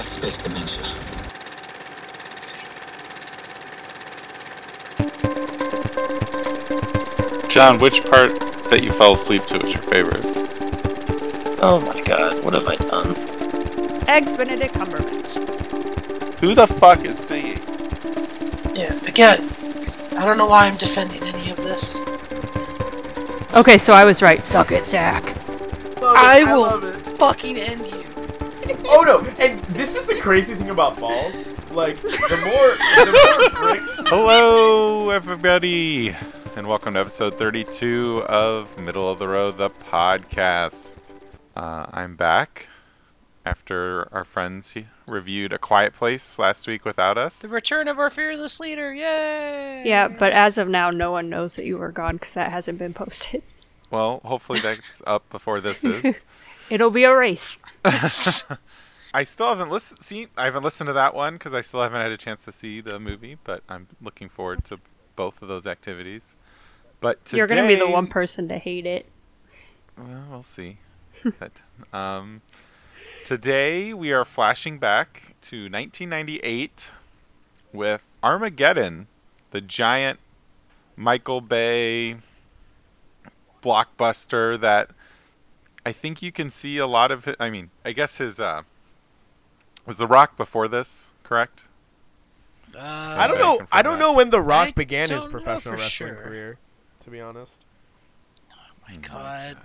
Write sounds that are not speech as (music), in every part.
got space dementia. John, which part that you fell asleep to was your favorite? Oh my god, what have I done? Eggs Benedict Cumberbatch. Who the fuck is singing? Yeah, again, I don't know why I'm defending any of this. Okay, so I was right. Suck it, Zach. I will fucking end you. Oh no! And this is the crazy thing about balls. Like the more, the more bricks. Hello, everybody, and welcome to episode 32 of Middle of the Road, the podcast. Uh, I'm back after our friends reviewed A Quiet Place last week without us. The return of our fearless leader, yay! Yeah, but as of now, no one knows that you were gone because that hasn't been posted. Well, hopefully that's up before this is. (laughs) It'll be a race. (laughs) I still haven't listened. See, I haven't listened to that one because I still haven't had a chance to see the movie, but I'm looking forward to both of those activities. But today, You're gonna be the one person to hate it. Well, we'll see. But, um, today we are flashing back to 1998 with Armageddon, the giant Michael Bay blockbuster that I think you can see a lot of. It, I mean, I guess his uh, was The Rock before this, correct? Uh, I don't know. I don't that. know when The Rock I began his professional wrestling sure. career. To be honest. Oh my god.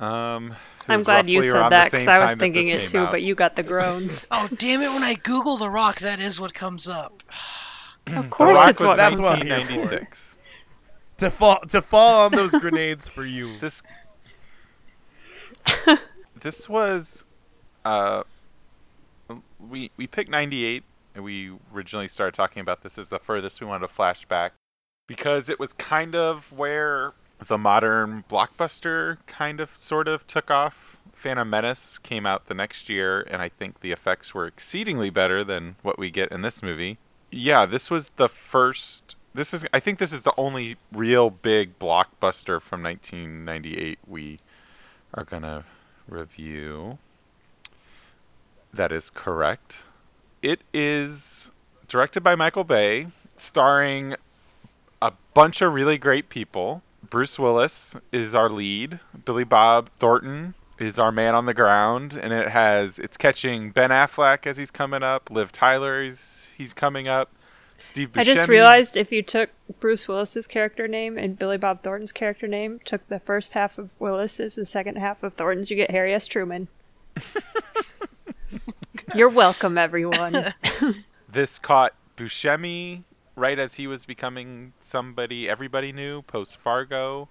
Um, I'm glad you said that because I was thinking it too, out. but you got the groans. (laughs) Oh damn it! When I Google The Rock, that is what comes up. of course, Rock it's what that's comes what up. I'm here for. 1996. To fall to fall on those grenades for you. This (laughs) this was uh we we picked 98 and we originally started talking about this as the furthest we wanted to flash back because it was kind of where the modern blockbuster kind of sort of took off. Phantom Menace came out the next year and I think the effects were exceedingly better than what we get in this movie. Yeah, this was the first this is I think this is the only real big blockbuster from 1998 we are to review. That is correct. It is directed by Michael Bay, starring a bunch of really great people. Bruce Willis is our lead. Billy Bob Thornton is our man on the ground, and it has it's catching Ben Affleck as he's coming up. Liv Tyler is he's coming up. Steve Buscemi. I just realized if you took Bruce Willis's character name and Billy Bob Thornton's character name, took the first half of Willis's and second half of Thornton's, you get Harry S. Truman. (laughs) You're welcome, everyone. (laughs) this caught Buscemi right as he was becoming somebody everybody knew post Fargo.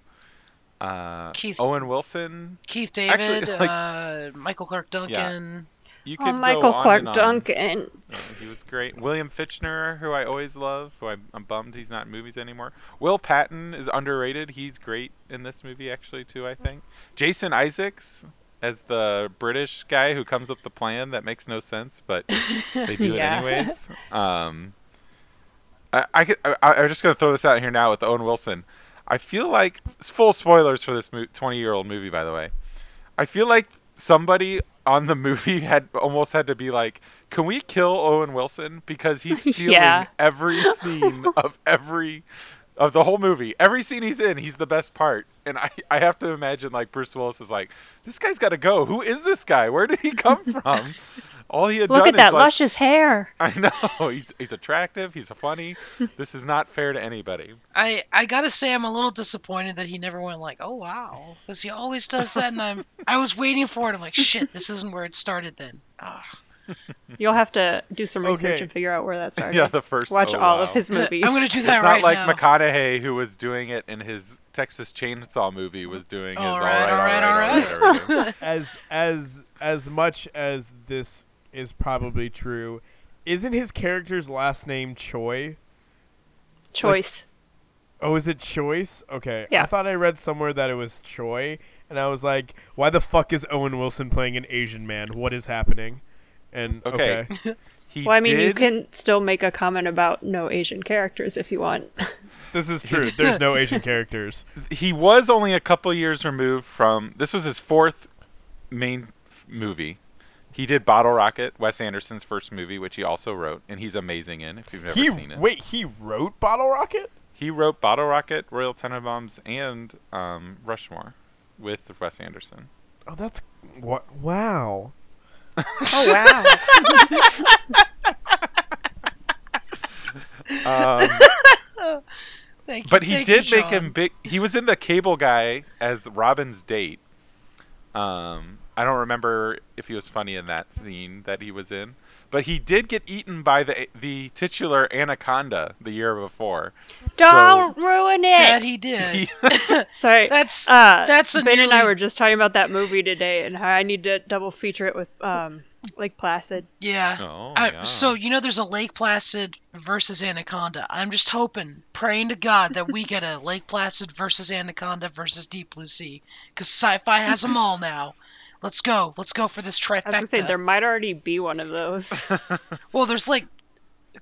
Uh, Keith- Owen Wilson. Keith Actually, David, (laughs) like- uh, Michael Clarke Duncan. Yeah. You could oh, go Michael on Clarke and on. Duncan. Uh, he was great. William Fichtner, who I always love, who I, I'm bummed he's not in movies anymore. Will Patton is underrated. He's great in this movie, actually, too, I think. Jason Isaacs as the British guy who comes up with the plan that makes no sense, but they do (laughs) Yeah. it anyways. Um, I, I, I, I'm just going to throw this out here now with Owen Wilson. I feel like, full spoilers for this 20 year old movie, by the way. I feel like somebody on the (laughs) movie had almost had to be like, "Can we kill Owen Wilson because he's (laughs) stealing Yeah. every scene of every of the whole movie. Every scene he's in, he's the best part." And I I have to imagine like Bruce Willis is like, "This guy's got to go. Who is this guy? Where did he come (laughs) from?" All he had Look done at that like, luscious hair. (laughs) I know he's he's attractive. He's funny. this is not fair to anybody. I I gotta say I'm a little disappointed that he never went like, oh wow, because he always does that, and I'm I was waiting for it. I'm like, shit, this isn't where it started then. Ah. You'll have to do some research Okay. and figure out where that started. (laughs) Yeah, the first. Watch oh, all wow. of his movies. I'm gonna do that It's right not like now. McConaughey who was doing it in his Texas Chainsaw movie was doing his All all right, right, all right, all right. everything. (laughs) as as as much as this is probably true, isn't his character's last name Choi? Choice. Oh, is it Choice? Okay. Yeah. I thought I read somewhere that it was Choi, and I was like, why the fuck is Owen Wilson playing an Asian man? What is happening? And Okay. okay. (laughs) He well, I mean, you can still make a comment about no Asian characters if you want. (laughs) this is true. There's no Asian (laughs) characters. he was only a couple years removed from this was his fourth main movie He did Bottle Rocket, Wes Anderson's first movie, which he also wrote, and he's amazing in. If you've never He seen it, wait, he wrote Bottle Rocket. he wrote Bottle Rocket, Royal Tenenbaums, and um, Rushmore with Wes Anderson. Oh, that's what? Wow. Oh wow. (laughs) Um, Thank you. but he thank you, did make Sean. him big. He was in the Cable Guy as Robin's date. Um, I don't remember if he was funny in that scene that he was in, but he did get eaten by the the titular anaconda the year before. Don't ruin it. That he did. (laughs) He- (laughs) Sorry. That's uh, that's a Ben and I were just talking about that movie today and how I need to double feature it with um Lake Placid. yeah. oh, I- yeah. So you know, there's a Lake Placid versus Anaconda. I'm just hoping, praying to God that we get a Lake Placid versus Anaconda versus Deep Blue Sea, because sci-fi has them all now. Let's go. Let's go for this I was gonna say there might already be one of those. (laughs) (laughs) Well, there's like,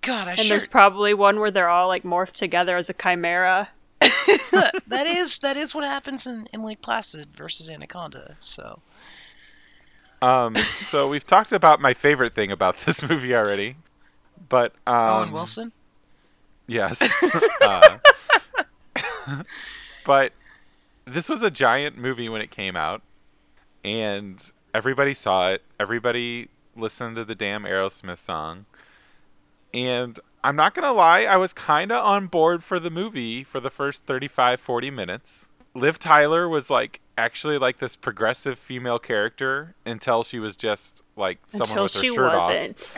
God, I and sure there's probably one where they're all like morphed together as a chimera. (laughs) that is that is what happens in, in Lake Placid versus Anaconda. So Um, so we've talked about my favorite thing about this movie already, but um, Owen Wilson. Yes. uh, but this was a giant movie when it came out, and everybody saw it. Everybody listened to the damn Aerosmith song. And I'm not going to lie, I was kind of on board for the movie for the first 35, 40 minutes. Liv Tyler was like actually like this progressive female character until she was just like someone until with her she shirt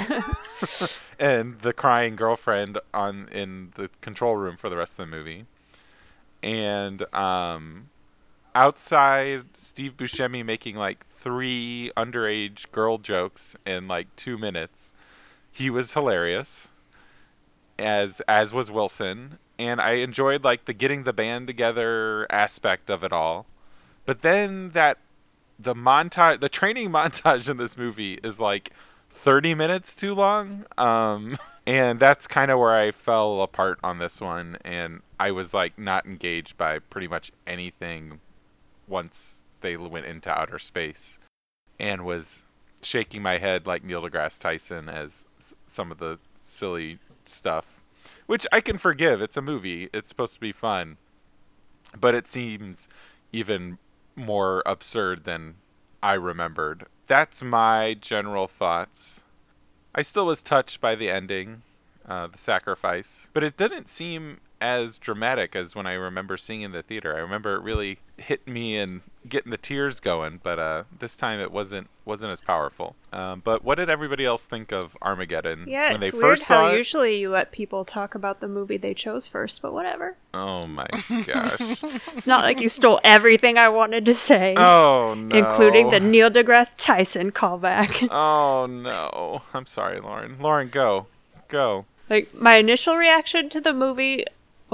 wasn't. (laughs) and the crying girlfriend on in the control room for the rest of the movie. And um, outside, Steve Buscemi making like three underage girl jokes in like two minutes. He was hilarious, as as was Wilson, and I enjoyed like the getting the band together aspect of it all. But then that the montage, the training (laughs) montage in this movie is like 30 minutes too long. Um, (laughs) and that's kind of where I fell apart on this one. And I was like not engaged by pretty much anything once they went into outer space and was shaking my head like Neil deGrasse Tyson as some of the silly stuff, which I can forgive. It's a movie, it's supposed to be fun. But it seems even more absurd than I remembered. That's my general thoughts. I still was touched by the ending, uh, the sacrifice, but it didn't seem as dramatic as when I remember seeing in the theater. I remember it really hit me and getting the tears going, but uh, this time it wasn't wasn't as powerful. Um, but what did everybody else think of Armageddon yeah, when they it's weird first saw how it? usually you let people talk about the movie they chose first, but whatever. Oh my (laughs) gosh! It's not like you stole everything I wanted to say, oh no! including the Neil deGrasse Tyson callback. (laughs) Oh no! I'm sorry, Lauren. Lauren, go, go. like my initial reaction to the movie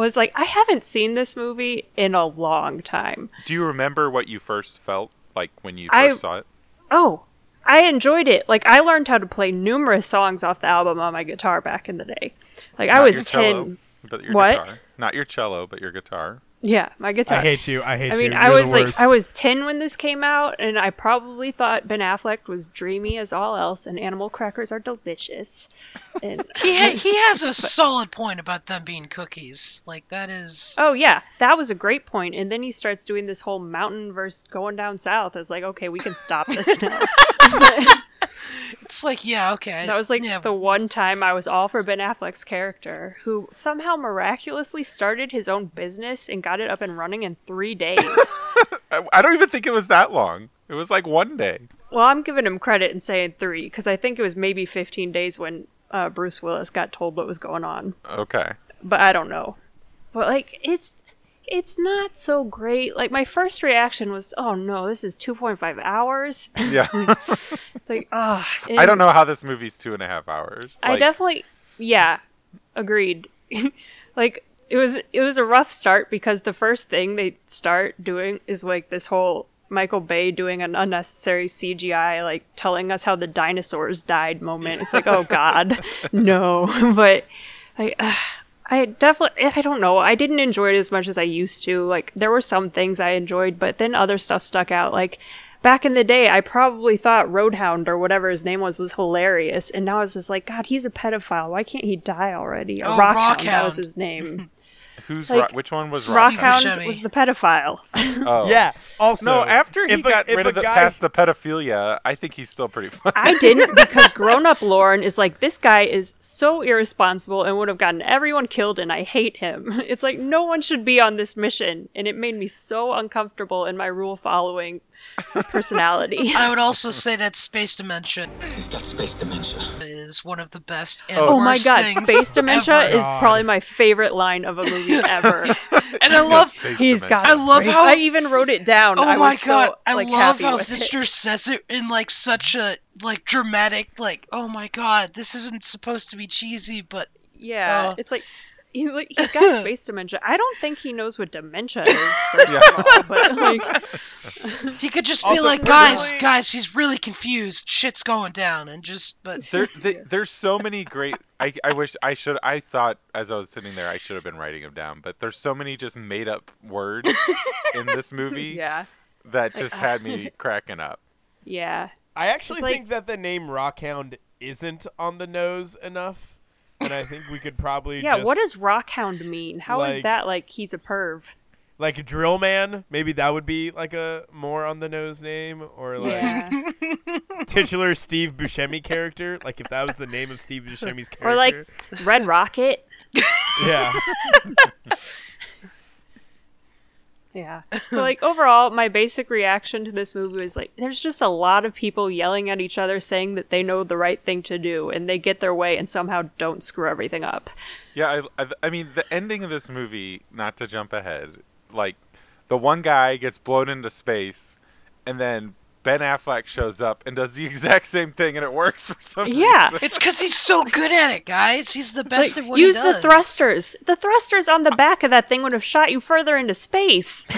was like, I haven't seen this movie in a long time. Do you remember what you first felt like when you I- first saw it? Oh, I enjoyed it. Like I learned how to play numerous songs off the album on my guitar back in the day. Like I was your ten. but your What? guitar. Not your cello, but your guitar. Yeah, my guitar. I hate you. I hate I you. mean, You're I was like. I was 10 when this came out, and I probably thought Ben Affleck was dreamy as all else, and animal crackers are delicious. And (laughs) He ha- he has a (laughs) solid point about them being cookies. Like that is. oh yeah, that was a great point. And then he starts doing this whole mountain versus going down south. It's like, okay, we can stop this now. (laughs) It's like yeah, okay. that was like yeah, the one time I was all for Ben Affleck's character, who somehow miraculously started his own business and got it up and running in three days. (laughs) I, I don't even think it was that long. It was like one day. Well, I'm giving him credit and saying three because I think it was maybe 15 days when uh, Bruce Willis got told what was going on, Okay. but I don't know. But like, it's it's not so great. Like my first reaction was, "Oh no, this is 2.5 hours." Yeah. (laughs) it's like, ah, I don't know how this movie's two and a half hours. I definitely, yeah, agreed. (laughs) like it was it was a rough start because the first thing they start doing is like this whole Michael Bay doing an unnecessary CGI, like telling us how the dinosaurs died moment. It's like, oh god, no. (laughs) but like, uh, I definitely, eh, I don't know. I didn't enjoy it as much as I used to. Like there were some things I enjoyed, but then other stuff stuck out. Like back in the day, I probably thought Roadhound or whatever his name was was hilarious, and now it's just like, God, he's a pedophile. Why can't he die already? Or Oh, Rockhound, that was his name. (laughs) Who's Like, Ro- which one was Steve Rock? Rockhound was the pedophile. (laughs) Oh. Yeah. Also, No, after he if a- got rid of the guy- past the pedophilia, I think he's still pretty fun. I didn't (laughs) because grown up Lauren is like, this guy is so irresponsible and would have gotten everyone killed, and I hate him. (laughs) It's like, no one should be on this mission. And it made me so uncomfortable in my rule following personality. (laughs) I would also say that Space Dementia He's got space dementia. is one of the best and Oh Oh my god, things Space Dementia ever. (laughs) is probably my favorite line of a movie (laughs) ever. and I love Space He's dementia. got. I love space- how- I even wrote it down. Oh I my was god, so, I like, love how with it. Says it in like such a like dramatic like oh my god, this isn't supposed to be cheesy, but Yeah, Uh. it's like he's like he's got (laughs) space dementia. I don't think he knows what dementia is. First of all, but like, (laughs) he could just be Also, like, guys, personally- guys, he's really confused. Shit's going down, and just but there, (laughs) they, there's so many great. I, I wish I should. I thought as I was sitting there, I should have been writing them down. But there's so many just made up words in this movie yeah, that just uh, had me cracking up. yeah. I actually It's like- think that the name Rockhound isn't on the nose enough, and I think we could probably Yeah, just, what does rockhound mean? How is like- that like he's a perv? like Drill Man? Maybe that would be like a more on the nose name, or like Yeah. (laughs) titular Steve Buscemi character. Like if that was the name of Steve Buscemi's character, or like Red Rocket. yeah, (laughs) Yeah. (laughs) So like overall, my basic reaction to this movie was like there's just a lot of people yelling at each other saying that they know the right thing to do and they get their way and somehow don't screw everything up. Yeah, I, I, I mean, the ending of this movie, not to jump ahead, like, the one guy gets blown into space, and then Ben Affleck shows up and does the (laughs) exact same thing, and it works for some Yeah. reason. it's because he's so good at it, guys. He's the best Like, at what use he the thrusters. The thrusters on the back of that thing would have shot you further into space. (laughs)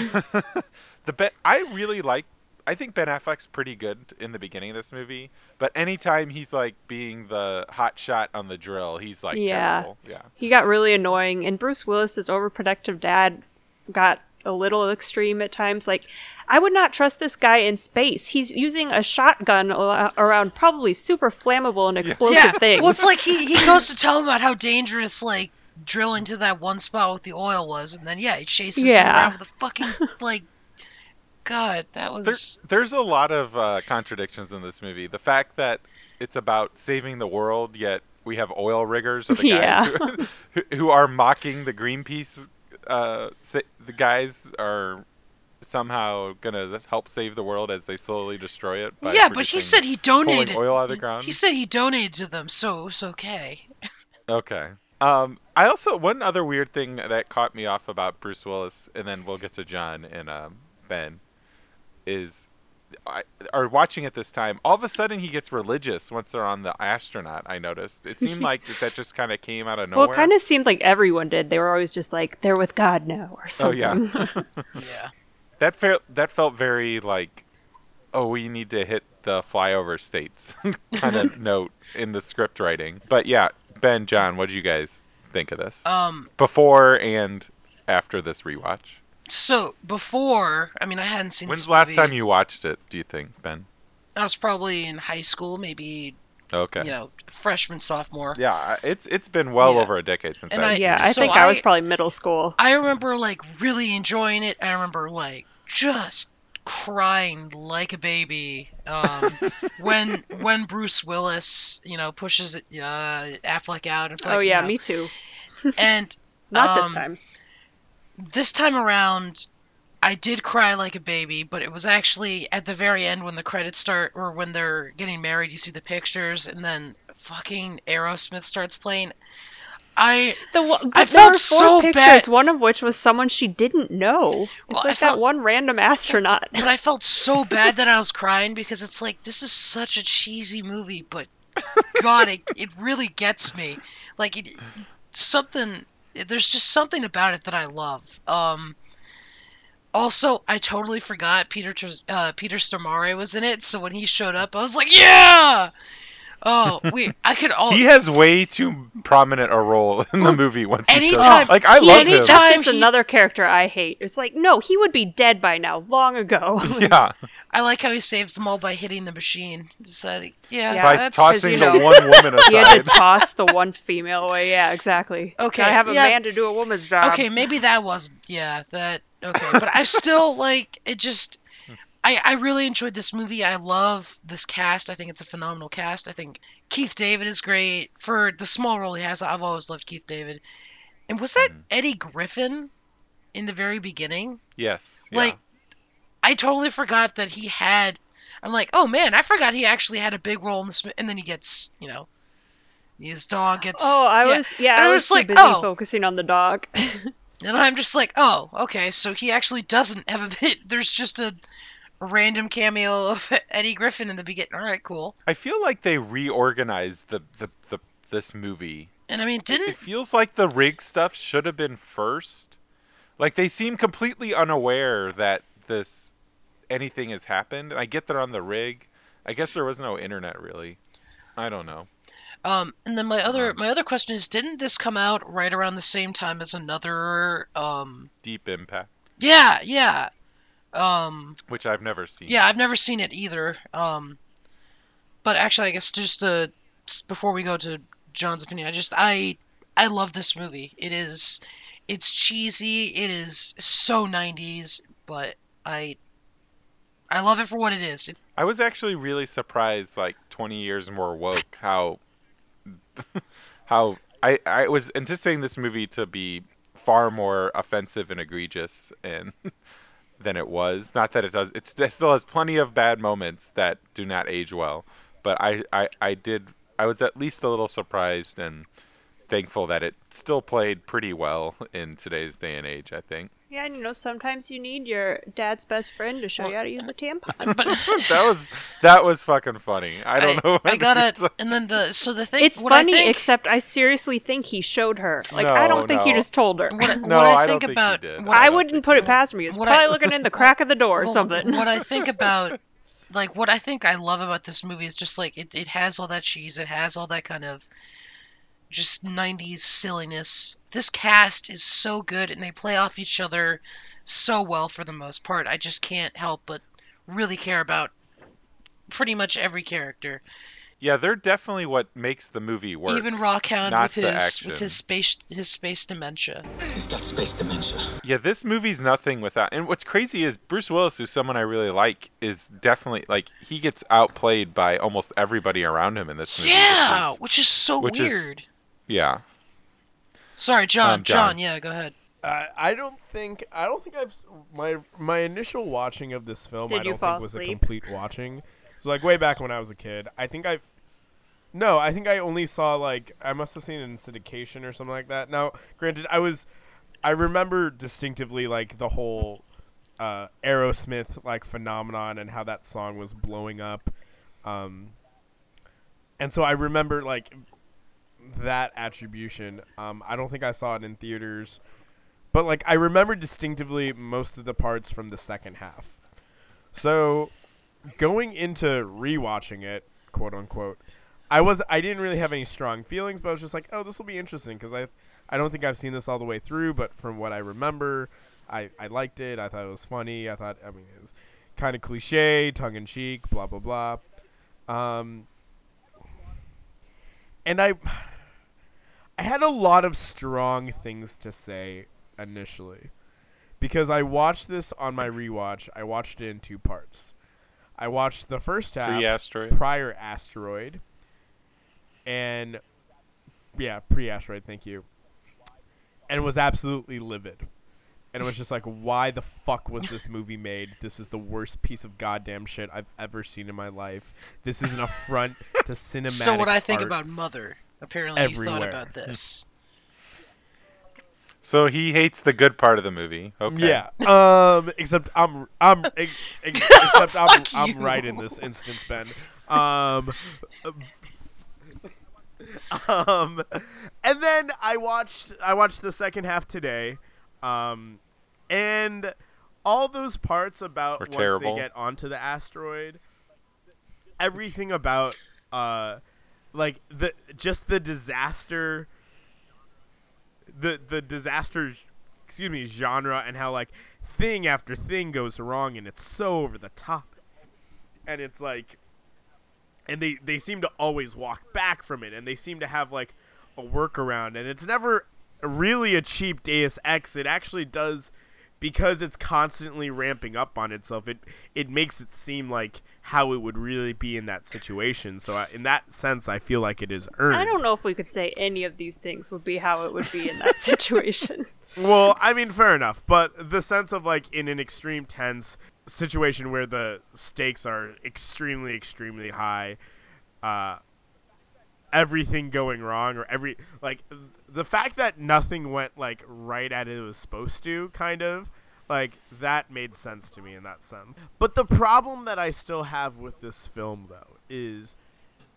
The ben, I really like. I think Ben Affleck's pretty good in the beginning of this movie, but anytime he's like being the hot shot on the drill, he's like Yeah. terrible. Yeah. he got really annoying and Bruce Willis's overprotective dad got a little extreme at times like I would not trust this guy in space. He's using a shotgun al- around probably super flammable and explosive Yeah, things. well, it's like he he goes to tell him about how dangerous like drilling to that one spot with the oil was, and then yeah, he chases you Yeah. around with a fucking like. God, that There, was. there's a lot of uh, contradictions in this movie. The fact that it's about saving the world, yet we have oil riggers, or the guys (laughs) Yeah. who, who- (laughs) who are mocking the Greenpeace. Uh, sa- the guys are somehow gonna help save the world as they slowly destroy it. Yeah, but he said he donated. oil out of the ground. He said he donated to them, so it's okay. Okay. Um, I also one other weird thing that caught me off about Bruce Willis, and then we'll get to John and um, Ben, is, I, or watching it this time. All of a sudden, he gets religious once they're on the astronaut. I noticed. It seemed like that just kind of came out of nowhere. (laughs) well, it kind of seemed like everyone did. They were always just like, they're with God now, or something. Oh yeah. (laughs) Yeah. that felt that felt very like, oh, we need to hit the flyover states (laughs) kind of note in the script writing. But yeah, Ben, John, what did you guys think of this Um. before and after this rewatch? So before, I mean, I hadn't seen. When's this the last time you watched it? Do you think, Ben? I was probably in high school, maybe Okay. you know, freshman, sophomore. Yeah, it's it's been well Yeah. over a decade since And I've I- seen Yeah. I So think I, was probably middle school. I remember like really enjoying it. I remember like just crying like a baby um, (laughs) when when Bruce Willis, you know, pushes uh, Affleck out. It's like, oh yeah, you know, me too. And (laughs) Not this um, time. This time around, I did cry like a baby, but it was actually at the very end when the credits start, or when they're getting married. You see the pictures, and then fucking Aerosmith starts playing. I The, one- I felt were four so pictures, bad. one of which was someone she didn't know. It's Well, I like felt- that one random astronaut. (laughs) But I felt so bad that I was crying because it's like this is such a cheesy movie, but (laughs) God, it it really gets me. Like it, something. There's just something about it that I love. Um. Also, I totally forgot Peter uh, Peter Stormare was in it, so when he showed up, I was like, yeah. Oh, we I could all He has way too prominent a role in the movie once he shows anytime- up. Like I he- love him. anytime- That's just he- another character I hate. It's like, no, he would be dead by now, long ago. (laughs) Yeah, I like how he saves them all by hitting the machine. It's like, yeah, Yeah. by that's tossing you the know, one woman (laughs) he had to toss the one female away. Yeah, exactly. Okay, I have a yeah. man to do a woman's job. okay, maybe that wasn't. Yeah, that okay, but I still (laughs) like it. Just I I really enjoyed this movie. I love this cast. I think it's a phenomenal cast. I think Keith David is great for the small role he has. I've always loved Keith David. And was that mm-hmm. Eddie Griffin in the very beginning? yes, yeah. Like, I totally forgot that he had. I'm like, oh man, I forgot he actually had a big role in this. mo- And then he gets, you know, his dog gets. Oh, I yeah. was yeah, And I I was was too like, busy oh. focusing on the dog. (laughs) And I'm just like, oh, okay, so he actually doesn't have a bit. (laughs) There's just a, a random cameo of (laughs) Eddie Griffin in the beginning. All right, cool. I feel like they reorganized the, the, the this movie. And I mean, didn't it feels like the rig stuff should have been first. Like they seem completely unaware that this anything has happened. And I get they're on the rig. I guess there was no internet really. I don't know. um? And then my other my other question is, didn't this come out right around the same time as another um? Deep Impact, Yeah, yeah. Um, which I've never seen. yeah, I've never seen it either. Um, but actually, I guess just uh, before we go to John's opinion, I just I I love this movie. It is it's cheesy. It is so 90s, but I I love it for what it is. It, I was actually really surprised, like 20 years more woke, how (laughs) how I I was anticipating this movie to be far more offensive and egregious and (laughs) than it was. Not that it does. It still has plenty of bad moments that do not age well, but I I I did I was at least a little surprised and thankful that it still played pretty well in today's day and age. I think yeah, and you know, sometimes you need your dad's best friend to show you how to use a tampon. (laughs) but (laughs) that was that was fucking funny. I don't know. I got it. (laughs) and then the so the thing It's what I funny, think- except I seriously think he showed her. Like, I don't think he no. just told her. what, No, what I, I don't think think he about did. what I don't wouldn't put it past me. He's What probably I- looking in the crack of the door or something. What I think about, like, what I think I love about this movie is just like it, it has all that cheese, it has all that kind of just 90s silliness. This cast is so good and they play off each other so well for the most part. I just can't help but really care about pretty much every character. Yeah, they're definitely what makes the movie work. Even Rockhound not with his with his space his space dementia. He's got space dementia. yeah, this movie's nothing without. And what's crazy is Bruce Willis, who's someone I really like, is definitely like he gets outplayed by almost everybody around him in this movie. which Yeah, is- which is so which is- weird. Yeah. Sorry, John, Um, John. John. Yeah, go ahead. I I don't think I don't think I've my my initial watching of this film Did I don't fall think was a complete watching. So like way back when I was a kid, I think I've no, I think I only saw like I must have seen it in syndication or something like that. Now, granted, I was I remember distinctively like the whole uh, Aerosmith like phenomenon and how that song was blowing up, um, and so I remember like that attribution. Um, I don't think I saw it in theaters, but like I remember distinctively most of the parts from the second half. So going into rewatching it, quote unquote, I was I didn't really have any strong feelings, but I was just like, oh, this will be interesting because I I don't think I've seen this all the way through, but from what I remember, I I liked it. I thought it was funny. I thought I mean it was kind of cliche, tongue in cheek, blah blah blah. Um, and I I had a lot of strong things to say initially because I watched this on my rewatch. I watched it in two parts. I watched the first half Pre-asteroid. prior asteroid and yeah, pre-asteroid, thank you. And was absolutely livid. And it was just like, why the fuck was this (laughs) movie made? This is the worst piece of goddamn shit I've ever seen in my life. This is an affront to cinematic. So what I think art. about Mother. Apparently, you thought about this. (laughs) So he hates the good part of the movie. Okay. Yeah. Um. Except I'm. I'm. ex- ex- except I'm. I'm right in this instance, Ben. Um. Um. And then I watched. I watched the second half today. Um. And all those parts about Were once terrible. they get onto the asteroid, everything about uh like the just the disaster the the disaster excuse me genre and how like thing after thing goes wrong and it's so over the top. And it's like and they they seem to always walk back from it and they seem to have like a workaround and it's never really a cheap deus ex. It actually does because it's constantly ramping up on itself it it makes it seem like how it would really be in that situation so I, in that sense i feel like it is earned I don't know if we could say any of these things would be how it would be in that (laughs) situation. well i mean fair enough but the sense of like in an extreme tense situation where the stakes are extremely extremely high uh everything going wrong or every like the fact that nothing went like right at it was supposed to kind of like that made sense to me in that sense but the problem that i still have with this film though is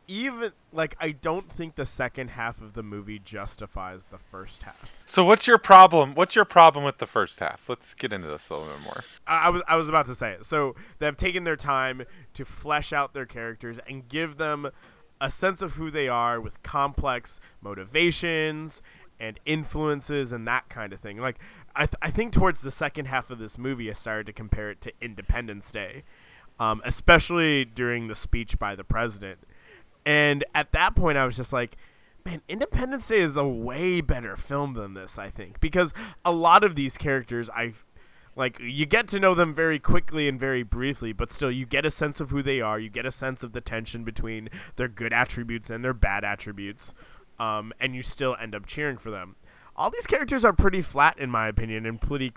even like i don't think the second half of the movie justifies the first half So what's your problem? What's your problem with the first half? Let's get into this a little bit more. I, I was I was about to say it. So they've taken their time to flesh out their characters and give them a sense of who they are with complex motivations and influences and that kind of thing. Like I th- I think towards the second half of this movie, I started to compare it to Independence Day, um, especially during the speech by the president. And at that point, I was just like, man, Independence Day is a way better film than this, I think, because a lot of these characters, I like, you get to know them very quickly and very briefly, but still, you get a sense of who they are. You get a sense of the tension between their good attributes and their bad attributes, um, and you still end up cheering for them. All these characters are pretty flat, in my opinion, and pretty,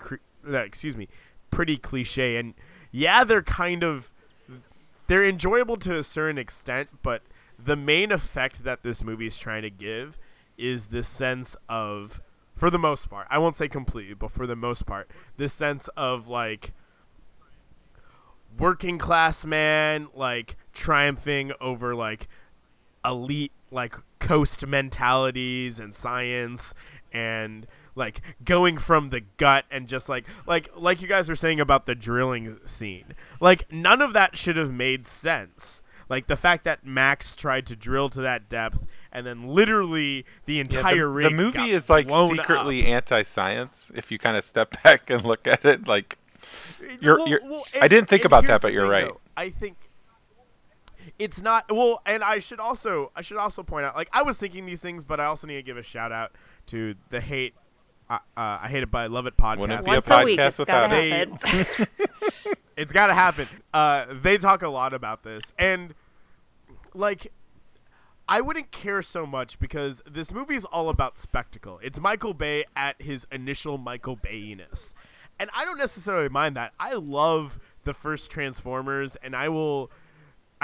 uh, excuse me, pretty cliche. And yeah, they're kind of they're enjoyable to a certain extent, but the main effect that this movie is trying to give is this sense of, for the most part, I won't say completely, but for the most part, this sense of like working class man, like triumphing over like elite, like coast mentalities and science and like going from the gut and just like like like you guys were saying about the drilling scene like none of that should have made sense like the fact that max tried to drill to that depth and then literally the entire Yeah, the, rig the movie is like secretly up. anti-science if you kind of step (laughs) back and look at it. Like You're- Well- you're- well, I didn't think about that, but you're thing, right. though. I think it's not well, and I should also I should also point out like I was thinking these things, but I also need to give a shout out to the hate. Uh, uh, I hate it, but I love it podcast. Wouldn't it be Once a a week, podcast it's without (laughs) gotta it. happen. it's got to happen. Uh, they talk a lot about this, and like, I wouldn't care so much because this movie is all about spectacle. It's Michael Bay at his initial Michael Bayiness, and I don't necessarily mind that. I love the first Transformers, and I will.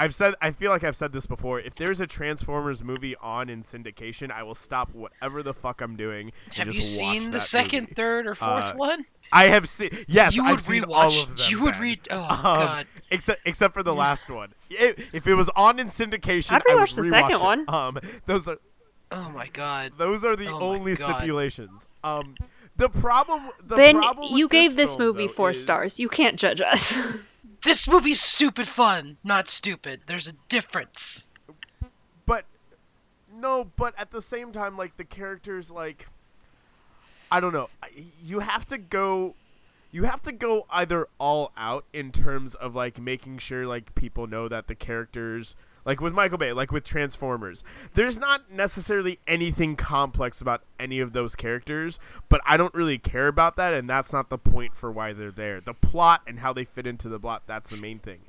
I've said I feel like I've said this before. If there's a Transformers movie on in syndication, I will stop whatever the fuck I'm doing. Have you seen the second, movie. third, or fourth Uh, one? I have seen. Yes, you I've would seen rewatch. all of them. you would Ben. read. Oh Um, god. Except except for the last one. If, if it was on in syndication, I'd I would rewatch the rewatch second it. one. Um, those are Oh my god. those are the Oh only stipulations. Um, the problem. The ben, problem with you gave this this film, movie though, four is- stars. You can't judge us. (laughs) This movie's stupid fun, not stupid. There's a difference. but no, but at the same time, like the characters, like I don't know, you have to go. You have to go either all out in terms of like making sure like people know that the characters like with Michael Bay, like with Transformers, there's not necessarily anything complex about any of those characters, but I don't really care about that and that's not the point for why they're there. The plot and how they fit into the plot, that's the main thing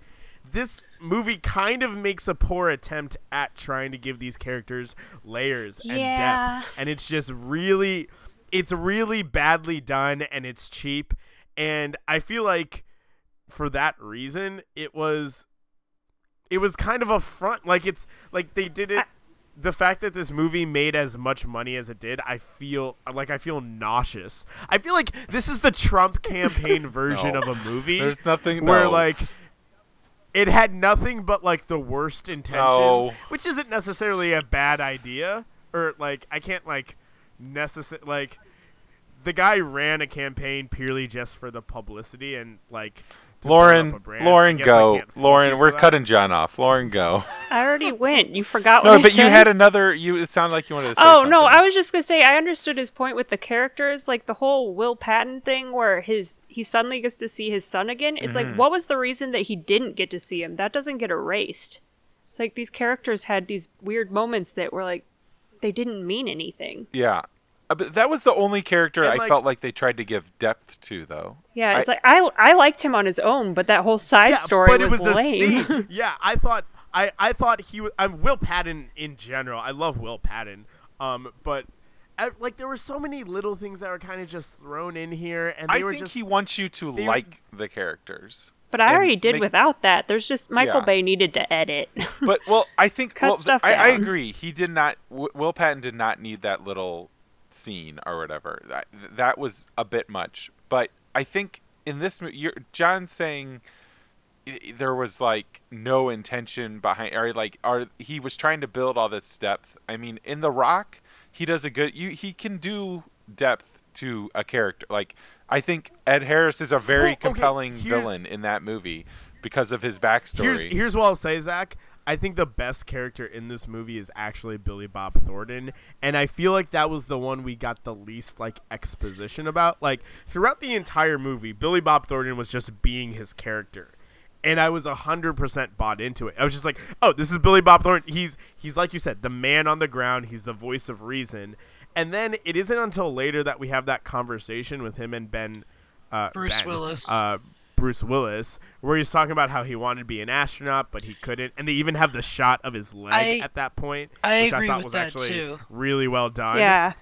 this movie kind of makes a poor attempt at trying to give these characters layers and Yeah. depth and it's just really it's really badly done and it's cheap and i feel like for that reason it was it was kind of a front like it's like they did it I- the fact that this movie made as much money as it did, I feel like I feel nauseous. I feel like this is the Trump campaign (laughs) version No. of a movie There's nothing where no. like it had nothing but like the worst intentions, No. which isn't necessarily a bad idea. Or like I can't like necessarily like the guy ran a campaign purely just for the publicity and like Lauren, up a brand. Lauren, I guess I go. can't fault you Lauren, we're that. cutting John off. Lauren, go. (laughs) I already went. You forgot no, what I but you had another. You it sounded like you wanted to say. Oh no. I was just gonna say I understood his point with the characters, like the whole Will Patton thing, where his he suddenly gets to see his son again. It's Mm-hmm. like, what was the reason that he didn't get to see him? That doesn't get erased. It's like these characters had these weird moments that were like they didn't mean anything. Yeah, but that was the only character And, I like- felt like they tried to give depth to, though. Yeah, it's I- like I I liked him on his own, but that whole side story but was, it was lame. a scene. (laughs) yeah, I thought I I thought he was. I'm Will Patton in general. I love Will Patton. Um, but. I, like there were so many little things that were kind of just thrown in here, and they I were think just he wants you to they were- like the characters. but I already did make- without that. There's just Michael Yeah. Bay needed to edit. But well, I think (laughs) Cut well, stuff I, I agree. He did not. W- Will Patton did not need that little scene or whatever. That that was a bit much. But I think in this movie, you're, John's saying there was like no intention behind, or like, or he was trying to build all this depth. I mean, in The Rock, he does a good. You he can do depth to a character. Like I think Ed Harris is a very Well, okay, compelling villain in that movie because of his backstory. Here's here's what I'll say, Zach. I think the best character in this movie is actually Billy Bob Thornton, and I feel like that was the one we got the least like exposition about. Like throughout the entire movie, Billy Bob Thornton was just being his character, and I was hundred percent bought into it. I was just like, oh, this is Billy Bob Thornton. He's he's like you said, the man on the ground. He's the voice of reason. And then it isn't until later that we have that conversation with him and Ben. Uh, Bruce Ben, Willis. Uh, Bruce Willis, where he's talking about how he wanted to be an astronaut, but he couldn't, and they even have the shot of his leg I- at that point, I which agree I thought with was actually too. really well done. yeah.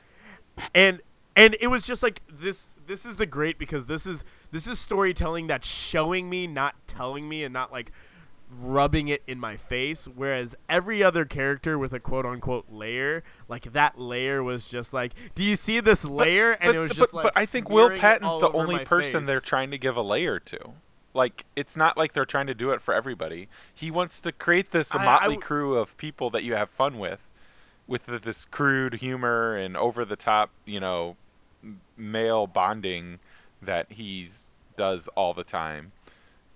and and it was just like this. This is the great because this is this is storytelling that's showing me, not telling me, and not like rubbing it in my face. Whereas every other character with a quote unquote layer, like that layer was just like, do you see this layer? and but, it was just but like, but I think Will Patton's the only person they're trying to give a layer to. Like it's not like they're trying to do it for everybody. He wants to create this I- I motley crew of people that you have fun with, with the, this crude humor and over the top, you know, male bonding that he's does all the time.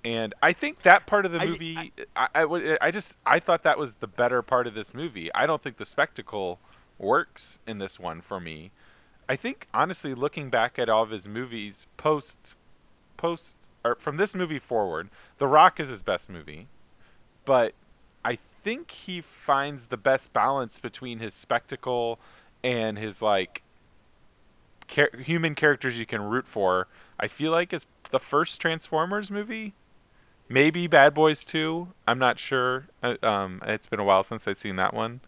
And I think that part of the movie, I- I, I, I just I thought that was the better part of this movie. I don't think the spectacle works in this one for me. I think honestly, looking back at all of his movies post, post or from this movie forward, The Rock is his best movie, but I think he finds the best balance between his spectacle and his like char- human characters you can root for. I feel like it's the first Transformers movie, maybe Bad Boys 2. I'm not sure. Uh, Um, it's been a while since I've seen that one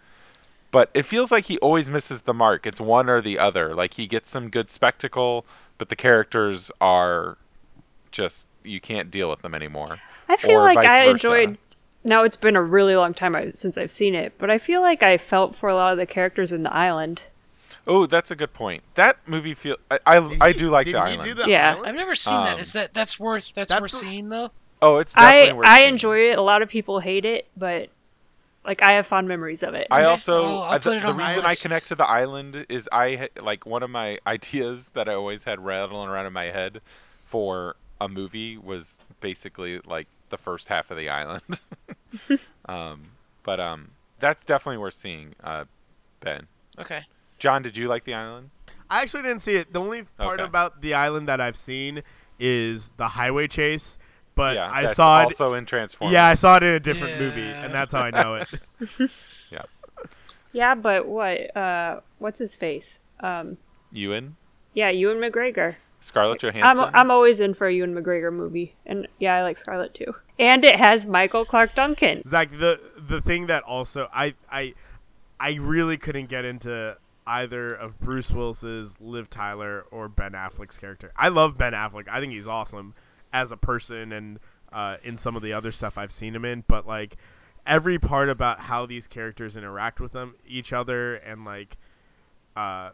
but it feels like he always misses the mark. It's one or the other. Like he gets some good spectacle, but the characters are just you can't deal with them anymore. I feel or like I versa. enjoyed. Now it's been a really long time since I've seen it, but I feel like I felt for a lot of the characters in the island. Oh, that's a good point. That movie feel I I, Did I do like did the he island. do the Yeah. island? I've never seen that. Um, Is that that's worth that's, that's worth the- seeing though? Oh, it's definitely I worth I seeing. enjoy it. A lot of people hate it, but like I have fond memories of it. I also I'll- I'll uh, the, the on my reason I connect to the island is I like one of my (laughs) ideas that I always had rattling around in my head for a movie was basically like the first half of the island. (laughs) um, but um, that's definitely worth seeing. Uh, Ben, Okay. John, did you like the island? I actually didn't see it. The only part Okay. about the island that I've seen is the highway chase, but yeah, I that's saw it. also in Transformers. Yeah, I saw it in a different movie, and that's how I know it. (laughs) yeah. yeah, but what? Uh, what's his face? Um, Ewan, yeah, Ewan McGregor. Scarlett I'm Johansson. I'm always in for a Ewan McGregor movie, and yeah, I like Scarlett too. And it has Michael Clarke Duncan. Zach, the the thing that also I I I really couldn't get into either of Bruce Willis's, Liv Tyler, or Ben Affleck's character. I love Ben Affleck. I think he's awesome as a person and uh, in some of the other stuff I've seen him in. But like every part about how these characters interact with them each other and like uh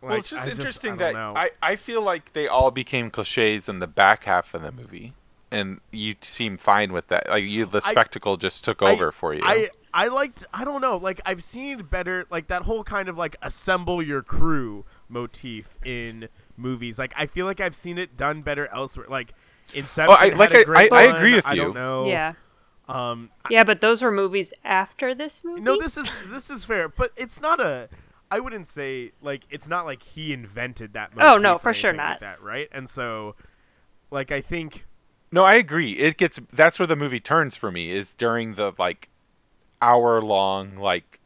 well, it's just I interesting I that know. I, I feel like they all became cliches in the back half of the movie, and you seem fine with that. Like you, the I- spectacle just took I- over for you. I I liked I don't know like I've seen better like that whole kind of like assemble your crew motif in movies. Like I feel like I've seen it done better elsewhere. Like Inception. I- had like, a I- great I- I one. agree with you. I don't know. Yeah. Um, Yeah, but those were movies after this movie. No, this is this is fair, but it's not a. I wouldn't say like it's not like he invented that. Oh, no, or for sure anything like not. that, right? And so, like, I think No, I agree. It gets that's where the movie turns for me is during the like hour long like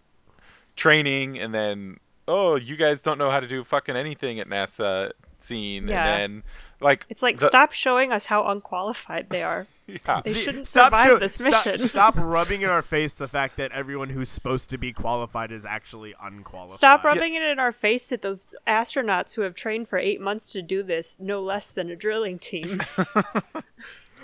training and then oh you guys don't know how to do fucking anything at NASA scene Yeah. and then like It's like the- stop showing us how unqualified they are. (laughs) yeah. They shouldn't stop survive show- this mission. Stop, (laughs) rubbing in our face the fact that everyone who's supposed to be qualified is actually unqualified. Stop rubbing it in our face that those astronauts who have trained for eight months to do this no less than a drilling team. (laughs)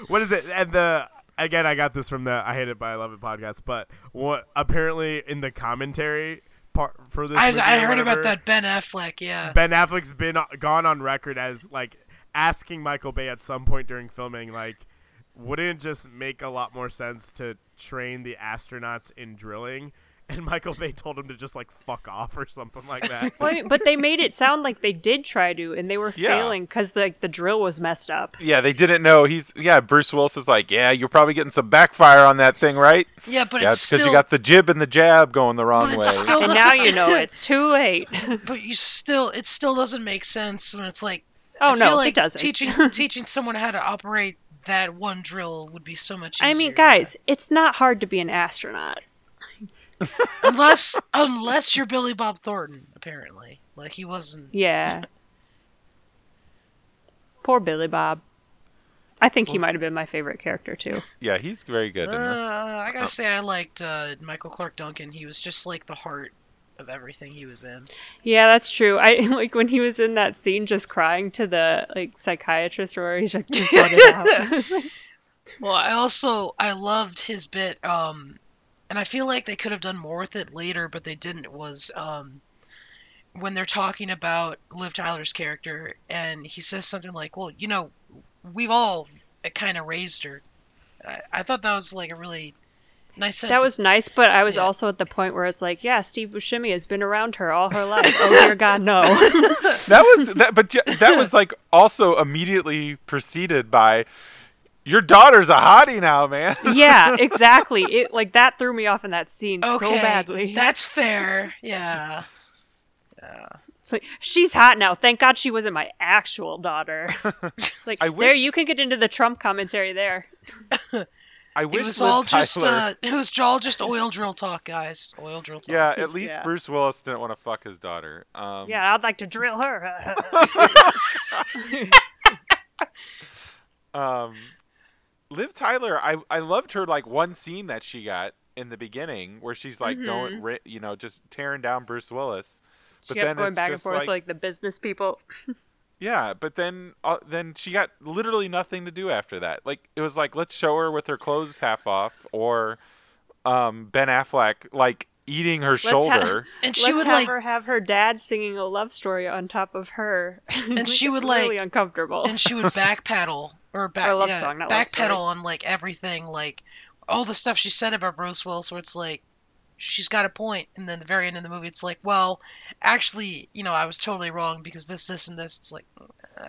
What is it? And the again, I got this from the I Hate It but I Love It podcast. But what apparently in the commentary part for this, I, I heard about that Ben Affleck. Yeah. Ben Affleck's been uh, gone on record as like asking Michael Bay at some point during filming, like, wouldn't it just make a lot more sense to train the astronauts in drilling? And Michael Bay told him to just like fuck off or something like that. (laughs) Well, I mean, but they made it sound like they did try to, and they were Yeah. failing because the the drill was messed up. yeah they didn't know he's yeah Bruce Willis is like yeah you're probably getting some backfire on that thing right Yeah, but yeah it's it's because still. you got the jib and the jab going the wrong but way it's still And now doesn't- you know it's (laughs) too late. (laughs) But you still, it still doesn't make sense when it's like. Oh I feel no, like it doesn't. Teaching teaching someone how to operate that one drill would be so much easier. I mean, guys, it's not hard to be an astronaut. (laughs) unless unless you're Billy Bob Thornton, apparently, like he wasn't. Yeah. Poor Billy Bob. I think he might have been my favorite character too. yeah he's very good in this Uh, I gotta Oh. say, I liked uh, Michael Clarke Duncan. He was just like the heart of everything he was in. Yeah, that's true. I (laughs) like when he was in that scene just crying to the like psychiatrist or where he's like just let (laughs) it out. It's like, Well, I also I loved his bit, um, and I feel like they could have done more with it later, but they didn't. Was um, when they're talking about Liv Tyler's character, and he says something like, "Well, you know, we've all kind of raised her." I, I thought that was like a really nice. that was nice, but I was Yeah. also at the point where it's like, yeah, Steve Buscemi has been around her all her life. Oh dear God, no. (laughs) (laughs) that was that but that was like also immediately preceded by your daughter's a hottie now man (laughs) yeah, exactly. It like that threw me off in that scene okay. so badly. That's fair. Yeah. Yeah. It's like she's hot now. Thank God she wasn't my actual daughter. (laughs) like I there, you can get into the Trump commentary there. (laughs) I wish It was Liv all just uh, it was all just oil drill talk, guys. Oil drill talk. yeah at least Yeah. Bruce Willis didn't want to fuck his daughter um Yeah, I'd like to drill her. um Liv Tyler I I loved her like one scene that she got in the beginning where she's like going ri- you know just tearing down Bruce Willis she But kept then going it's back and forth like- like, the business people. (laughs) Yeah, but then uh, then she got literally nothing to do after that. Like it was like let's show her with her clothes half off, or um, Ben Affleck like eating her ha- shoulder. and she Let's would have like her have her dad singing a love story on top of her, (laughs) And she It's would, really like- uncomfortable. and she would (laughs) backpedal or back Or love yeah, song, not backpedal on like everything, like all the stuff she said about Bruce Willis, where it's like she's got a point, and then the very end of the movie, it's like, well, actually, you know, I was totally wrong because this, this, and this. It's like,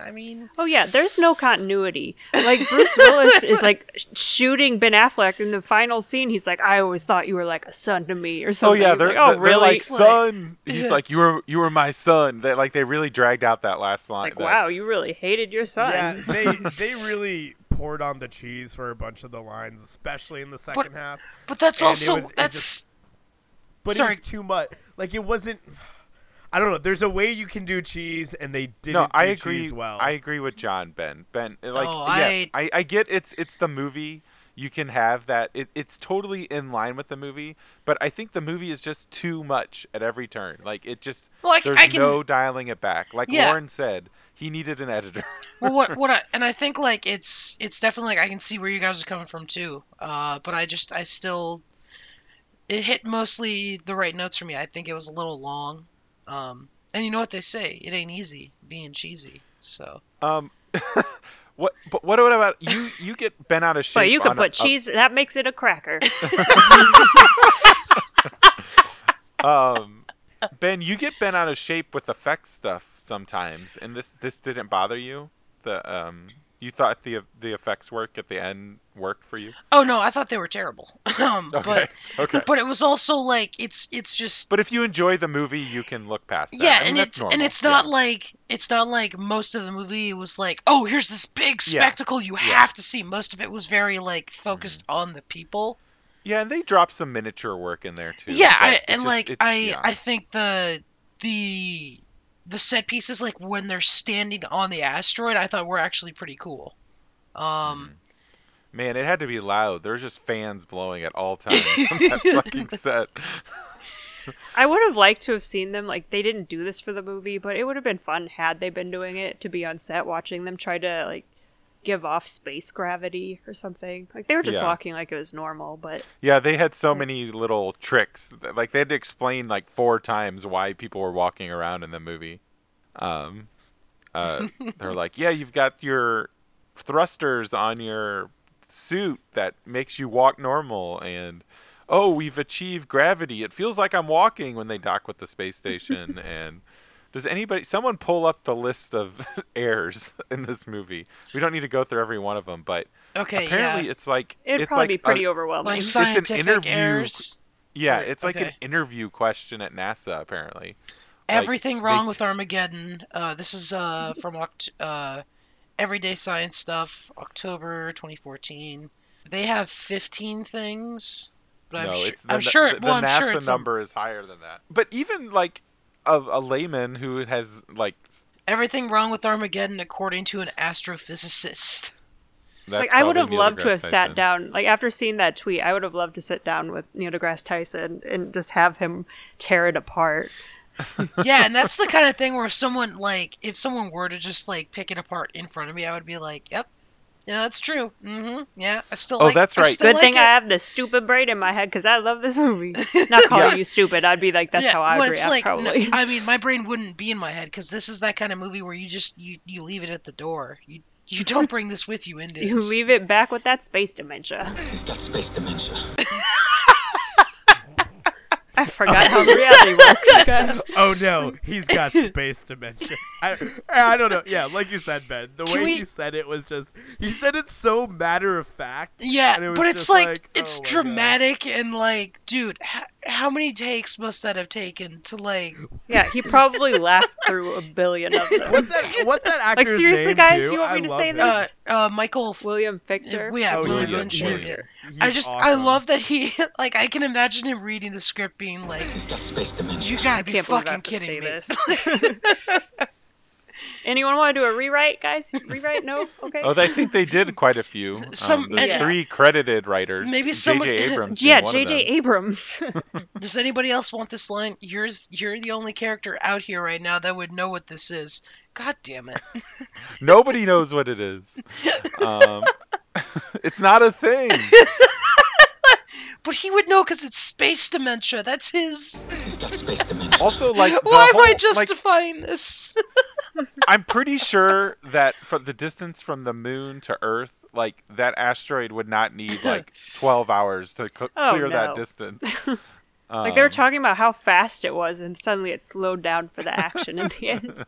I mean, Oh yeah, there's no continuity. Like Bruce Willis is like (laughs) shooting Ben Affleck in the final scene. He's like, "I always thought you were like a son to me," or something. Oh yeah, He's they're, like, oh they're really? like It's like- son. (laughs) He's Yeah. like you were you were my son. They like they really dragged out that last line. It's like, that- wow, you really hated your son. Yeah, (laughs) they they really poured on the cheese for a bunch of the lines, especially in the second half. but that's And also was- that's just- But Sorry. it was too much. Like it wasn't. I don't know. There's a way you can do cheese, and they didn't. no, I agree. Cheese well. I agree with John. Ben. Ben. Like Oh, yes, I, I get it's it's the movie. You can have that. It, it's totally in line with the movie, but I think the movie is just too much at every turn. Like it just well, I, there's I can no dialing it back. Like Yeah. Lauren said, he needed an editor. (laughs) well, what what I (laughs) and I think like it's it's definitely like I can see where you guys are coming from too. Uh, but I just I still it hit mostly the right notes for me. I think it was a little long. Um, and you know what they say, it ain't easy being cheesy. So um, (laughs) what? But what about you? You get bent out of shape. But you can on a- put cheese. That makes it a cracker. (laughs) um, Ben, you get bent out of shape with effect stuff sometimes, and this this didn't bother you. The um, You thought the the effects work at the end worked for you? Oh no, I thought they were terrible. (laughs) um, Okay. but (laughs) okay. but it was also like it's it's just But if you enjoy the movie, you can look past that. yeah, I mean, and it's and it's not Yeah. like it's not like most of the movie was like, oh, here's this big Yeah. spectacle you Yeah. Mm-hmm. have to see. Most of it was very like focused on the people. Yeah, and they drop some miniature work in there too. yeah, I, and just- like it- I yeah. I think the the the set pieces like when they're standing on the asteroid, I thought were actually pretty cool. Um, Man, it had to be loud. There's just fans blowing at all (laughs) times on that fucking set. (laughs) I would have liked to have seen them. Like they didn't do this for the movie, but it would have been fun had they been doing it to be on set watching them try to like give off space gravity or something. Like they were just Yeah. walking like it was normal, but Yeah, they had so many little tricks. Like they had to explain like four times why people were walking around in the movie. Um, uh, (laughs) they're like, yeah, you've got your thrusters on your suit that makes you walk normal, and oh, we've achieved gravity. It feels like I'm walking when they dock with the space station. (laughs) and does anybody, someone pull up the list of (laughs) airs in this movie? We don't need to go through every one of them, but okay, apparently yeah, it's like it'd it's probably like be a- pretty overwhelming. like it's an scientific interview- errors. Yeah, it's like an interview question at NASA apparently. Like, Everything wrong they with Armageddon. Uh, this is uh, from Oct- uh, Everyday Science Stuff, October 2014. They have 15 things, but I'm, no, su- it's the, I'm sure. the, the well, I'm NASA sure it's um, number is higher than that. But even like a, a layman who has like everything wrong with Armageddon according to an astrophysicist. that's like I would have Neil loved to have Tyson. sat down. Like after seeing that tweet, I would have loved to sit down with Neil deGrasse Tyson and just have him tear it apart. (laughs) yeah, and that's the kind of thing where someone like, if someone were to just like pick it apart in front of me, I would be like, "Yep, yeah, that's true. Mm-hmm. Yeah, I still. Oh, like, that's right. still Good like thing it. I have this stupid brain in my head because I love this movie. (laughs) Not calling Yeah. you stupid. I'd be like, that's yeah, how I well, react like, n- probably. I (laughs) mean, my brain wouldn't be in my head because this is that kind of movie where you just you you leave it at the door. You you don't (laughs) bring this with you into. you leave it back with that space dementia. He's got space dementia. (laughs) I forgot how reality works, (laughs) guys. Oh no, he's got (laughs) space dimension. I, I don't know. Yeah, like you said, Ben. The Can way we- he said it was just he said it so matter of fact. Yeah, and it was but it's like, like, it's oh dramatic and like, dude, h- how many takes must that have taken to like? Yeah, he probably laughed through a billion of them. What's that? What's that Like seriously, name, guys, too? you want I me to love say him. this? Uh, uh, Michael. William Fichtner. yeah, Oh, William he's- Fincher. he's- he's I just, I awesome. love that he, (laughs) like, I can imagine him reading the script, being like, He's got space dementia. "You gotta I be can't believe I fucking have to kidding me." this. (laughs) (laughs) Anyone want to do a rewrite, guys? Rewrite? No. (laughs) Okay. Oh, I think they did quite a few. (laughs) Some- um, yeah. three credited writers. Maybe someone- J.J. Abrams. yeah, being one J.J. Abrams. (laughs) Does anybody else want this line? You're you're the only character out here right now that would know what this is. God damn it! Nobody knows what it is. Um, it's not a thing. But he would know because it's space dementia. That's his. He's got space dementia. Also, like the Why am whole, I like, justifying this? (laughs) I'm pretty sure that from the distance from the moon to Earth, like that asteroid would not need (laughs) like 12 hours to co- Oh, clear that no. distance. (laughs) like they were Um, talking about how fast it was, and suddenly it slowed down for the action in the end.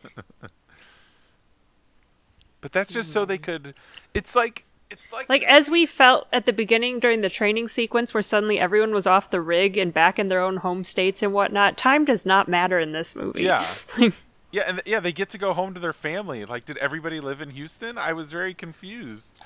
But that's just so they could. It's like it's like Like as we felt at the beginning during the training sequence, where suddenly everyone was off the rig and back in their own home states and whatnot. Time does not matter in this movie. yeah. (laughs) Yeah, and yeah, they get to go home to their family. Like, did everybody live in Houston? I was very confused.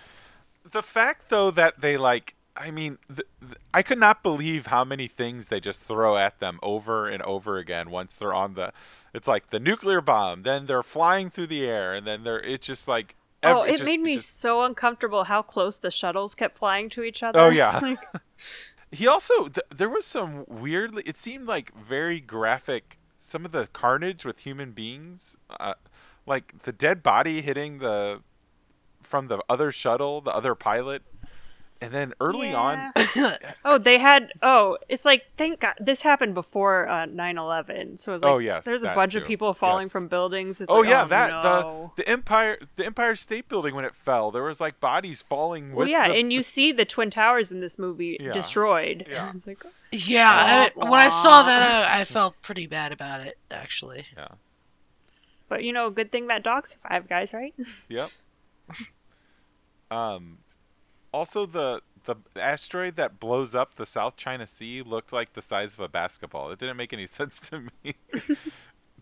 The fact, though, that they like, I mean, th- th- I could not believe how many things they just throw at them over and over again once they're on the. It's like the nuclear bomb, then they're flying through the air, and then they're. It's just like. Ev- Oh, it just- made me just- so uncomfortable how close the shuttles kept flying to each other. Oh, (laughs) yeah. Like, (laughs) He also th- there was some weirdly. It seemed like very graphic. Some of the carnage with human beings, uh, like the dead body hitting the from the other shuttle, the other pilot, and then early on, (laughs) oh, they had. Oh, it's like thank God this happened before uh, 9/11. So it's like Oh, yes, there's a that bunch of people falling Yes. from buildings. It's oh like, yeah, oh, that no. the the Empire the Empire State Building when it fell, there was like bodies falling. Well, yeah, the- and you see the twin towers in this movie Yeah. destroyed. Yeah. (laughs) It's like, yeah, I, when I saw that, I, I felt pretty bad about it. Actually, Yeah. but you know, good thing that dog survived, guys, right? (laughs) Yep. Um, also the the asteroid that blows up the South China Sea looked like the size of a basketball. It didn't make any (laughs) sense to me.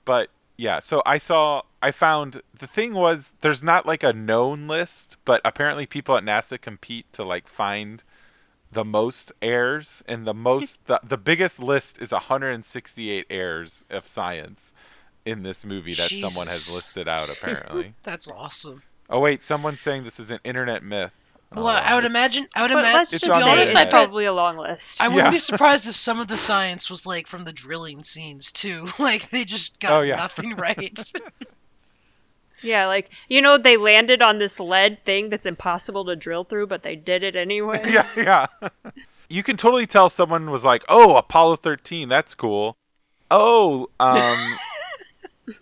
but yeah, so I saw I found the thing was there's not like a known list, but apparently people at NASA compete to like find the most errors and the most (laughs) the, the biggest list is 168 errors of science in this movie that someone has listed out apparently. (laughs) That's awesome. oh wait, someone's saying this is an internet myth. Well, I would imagine. I would But imagine. let's just to be honest, I it's internet. probably a long list. I wouldn't Yeah. be surprised if some of the science was like from the drilling scenes too. (laughs) Like they just got Oh, yeah. nothing (laughs) right. yeah, like you know, they landed on this lead thing that's impossible to drill through, but they did it anyway. (laughs) yeah, yeah. you can totally tell someone was like, "Oh, Apollo 13, that's cool." Oh, um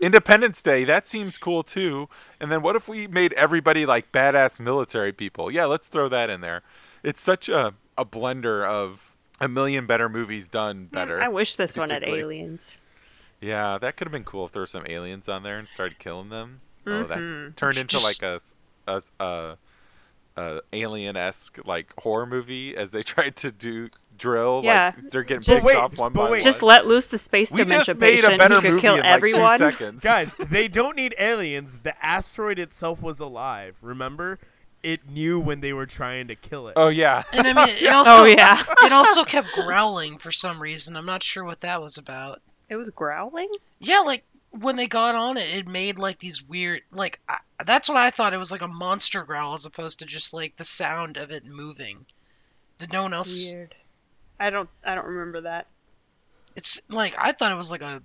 Independence Day, that seems cool too. And then what if we made everybody like badass military people? Yeah, let's throw that in there. It's such a a blender of a million better movies done better. I wish this one had aliens. Yeah, that could have been cool if there were some aliens on there and started killing them. Oh, that Mhm. turned into like a alien esque like horror movie as they (laughs) tried to do drill. Yeah. like, they're getting Just- picked Wait, off one but by wait. Just let loose the space we dimension just made a better who could movie kill in like everyone. two seconds, Guys, (laughs) they don't need aliens. The asteroid itself was alive. Remember? It knew when they were trying to kill it. Oh yeah, and I mean, it (laughs) also Oh yeah, (laughs) it also kept growling for some reason. I'm not sure what that was about. it was growling. Yeah, like when they got on it, it made like these weird like I, that's what I thought. It was like a monster growl as opposed to just like the sound of it moving. Did no one else? Weird. I don't. I don't remember that. It's like I thought it was like a.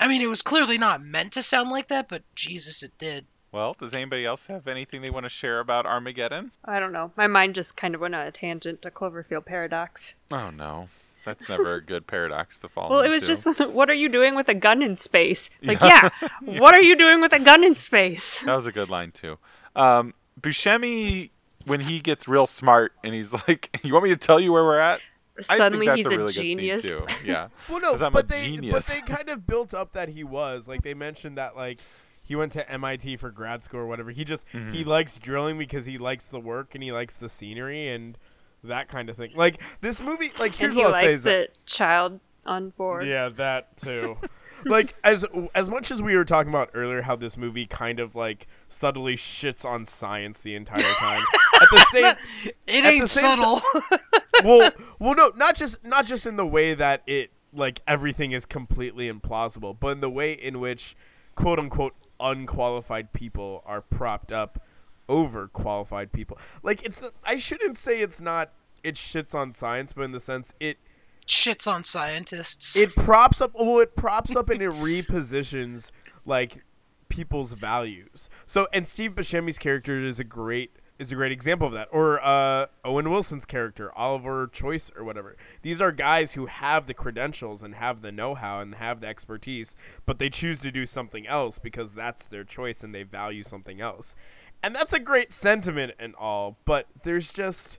I mean, it was clearly not meant to sound like that, but Jesus, it did. Well, does anybody else have anything they want to share about Armageddon? I don't know. My mind just kind of went on a tangent to Cloverfield paradox. Oh no, that's never a good paradox to fall Well, it was just, (laughs) what are you doing with a gun in space? It's like, (laughs) yeah, what are you doing with a gun in space? That was a good line too. Um, Buscemi, when he gets real smart and he's like, (laughs) "You want me to tell you where we're at?" I Suddenly think he's that's a, really good scene, genius. too. (laughs) Yeah. Well, no, I'm but a they but they kind of built up that he was like they mentioned that like he went to MIT for grad school or whatever. He just Mm-hmm. he likes drilling because he likes the work and he likes the scenery and that kind of thing. Like this movie, like and here's he what I'll say likes is that, child on board. yeah, that too. (laughs) like as as much as we were talking about earlier, how this movie kind of like subtly shits on science the entire time. (laughs) The same (laughs) It ain't subtle. (laughs) well, well, no, not just not just in the way that it like everything is completely implausible, but in the way in which quote unquote unqualified people are propped up over qualified people. Like it's I shouldn't say it's not it shits on science, but in the sense it Shits on scientists. it props up well it props up and it repositions like people's values so and steve buscemi's character is a great is a great example of that. Or uh, owen wilson's character oliver choice or whatever. These are guys who have the credentials and have the know-how and have the expertise but they choose to do something else because that's their choice and they value something else. And that's a great sentiment and all but there's just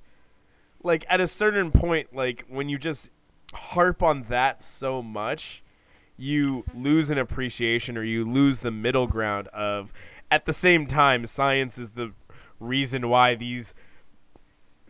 like at a certain point like when you just harp on that so much you lose an appreciation or you lose the middle ground of at the same time science is the reason why these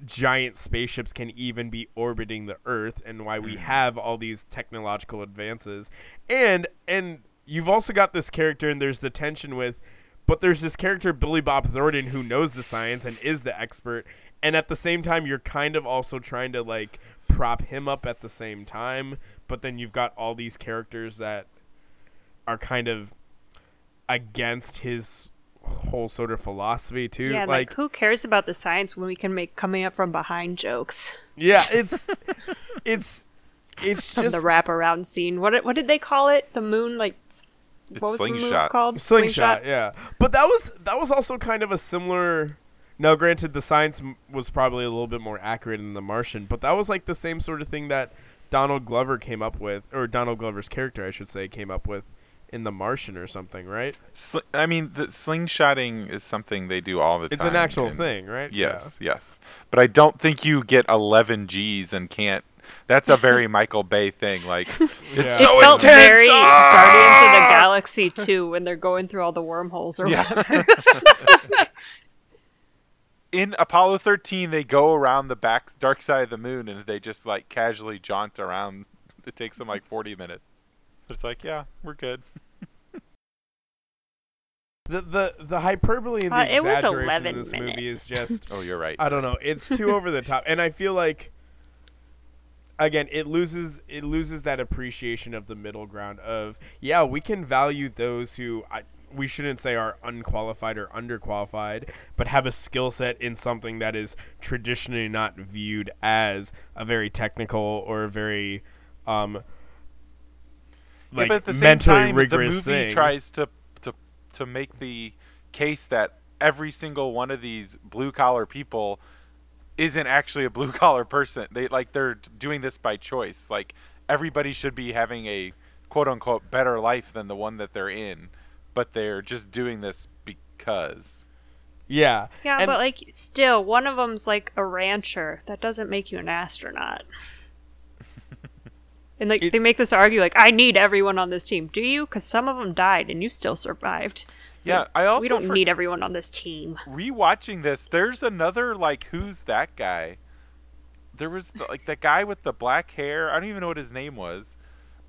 giant spaceships can even be orbiting the earth and why we mm. have all these technological advances. And and you've also got this character and there's the tension with but there's this character Billy Bob Thornton who knows the science and is the expert. And at the same time you're kind of also trying to like prop him up at the same time. But then you've got all these characters that are kind of against his whole sort of philosophy too Yeah, like, like who cares about the science when we can make coming up from behind jokes yeah (laughs) it's it's it's from just the wraparound scene? What what did they call it? The moon, like s- It's what was the move slingshot. called? slingshot, yeah but that was that was also kind of a similar now granted the science m- was probably a little bit more accurate in the martian but that was like the same sort of thing that donald glover came up with or donald glover's character i should say came up with in the martian or something right Sli- I mean, the slingshotting is something they do all the it's time. It's an actual in- thing right Yes, yes. But I don't think you get 11 G's and can't. That's a very (laughs) Michael Bay thing. Like, (laughs) it's Yeah. It so felt intense. very ah! Guardians of the Galaxy 2 when they're going through all the wormholes or Yeah. whatever. (laughs) in Apollo 13, they go around the back dark side of the moon and they just like casually jaunt around. It takes them like 40 minutes. It's like, yeah, we're good. The the the hyperbole and the Uh, exaggeration in this movie is just (laughs) Oh, you're right. I don't know. It's too over the top, and I feel like again it loses it loses that appreciation of the middle ground of yeah we can value those who I, we shouldn't say are unqualified or underqualified, but have a skill set in something that is traditionally not viewed as a very technical or a very um Yeah, like but at the same mentally time, the rigorous movie thing. tries to to to make the case that every single one of these blue collar people isn't actually a blue collar person. They like they're doing this by choice. Like everybody should be having a quote unquote better life than the one that they're in, but they're just doing this because. yeah, Yeah, And- but like still, one of them's like a rancher. That doesn't make you an astronaut. And like It- they make this argue like I need everyone on this team. Do you? Because some of them died and you still survived. So Yeah, I also we don't for- need everyone on this team. rewatching this, there's another like who's that guy? There was the, like the guy with the black hair. I don't even know what his name was.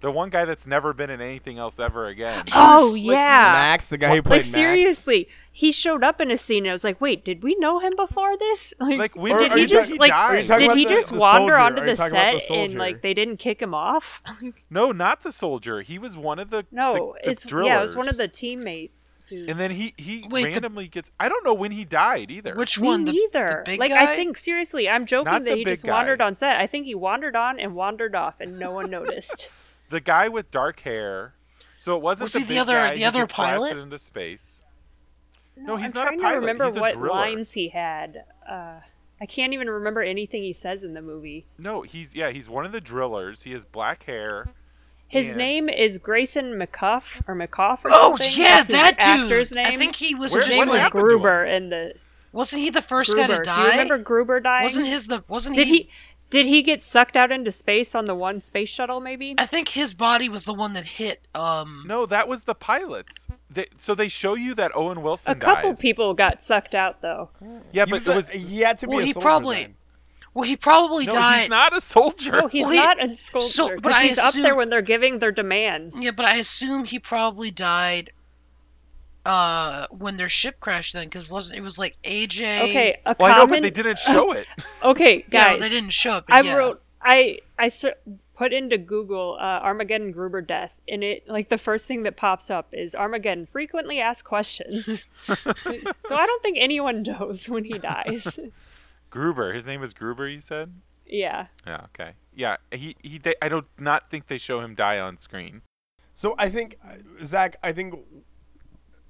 The one guy that's never been in anything else ever again. Oh like, yeah, Max, the guy who played like seriously, he showed up in a scene and I was like, wait, did we know him before this? (laughs) Like, Like when Or did he just talking- like, die? are you talking did he the- just the wander soldier? onto the set the and like they didn't kick him off? (laughs) No, not the soldier. He was one of the no, the, the it's drillers. yeah, it was one of the teammates. dudes. And then he he Wait, the- randomly gets. I don't know when he died either. Which one? The, neither. the big like guy? I think seriously, I'm joking Not that he big just wandered on set. I think he wandered on and wandered off, and no one noticed. (laughs) the guy with dark hair. So it wasn't Was the he the big other- guy the other pilot? into space. No, he's I'm not a trying pilot. to remember He's what lines he had. Uh, I can't even remember anything he says in the movie. No, he's yeah, he's one of the drillers. He has black hair. His and- name is Grayson McCuff or McCoff or Oh something. yeah, That's his that dude. actor's name. I think he was Where- just name what was like happened to him? Gruber in the wasn't he the first Gruber. guy to die? Do you remember Gruber dying? Wasn't his the wasn't Did he, he? Did he get sucked out into space on the one space shuttle? Maybe. I think his body was the one that hit um No, that was the pilots. They, so they show you that Owen Wilson A couple dies. people got sucked out though. Yeah, He but was it was he had to be Well, a he soldier probably- then. well he probably no. died He's not a soldier. No, he's Well, he- not a sculptor. so- 'cause but I he's up there when they're giving their demands. Yeah, but I assume he probably died uh when their ship crashed then cuz wasn't it was like AJ Okay, a well, common. I know, but they didn't show it. (laughs) Okay, (laughs) Yeah, guys. they didn't show up. I yeah. wrote. I I ser- put into Google uh, Armageddon Gruber death, and it like the first thing that pops up is Armageddon frequently asked questions. (laughs) so I don't think anyone knows when he dies. Gruber. His name is Gruber. You said. yeah. Yeah. Okay. Yeah. He he. They, I don't not think they show him die on screen. So I think Zach, I think.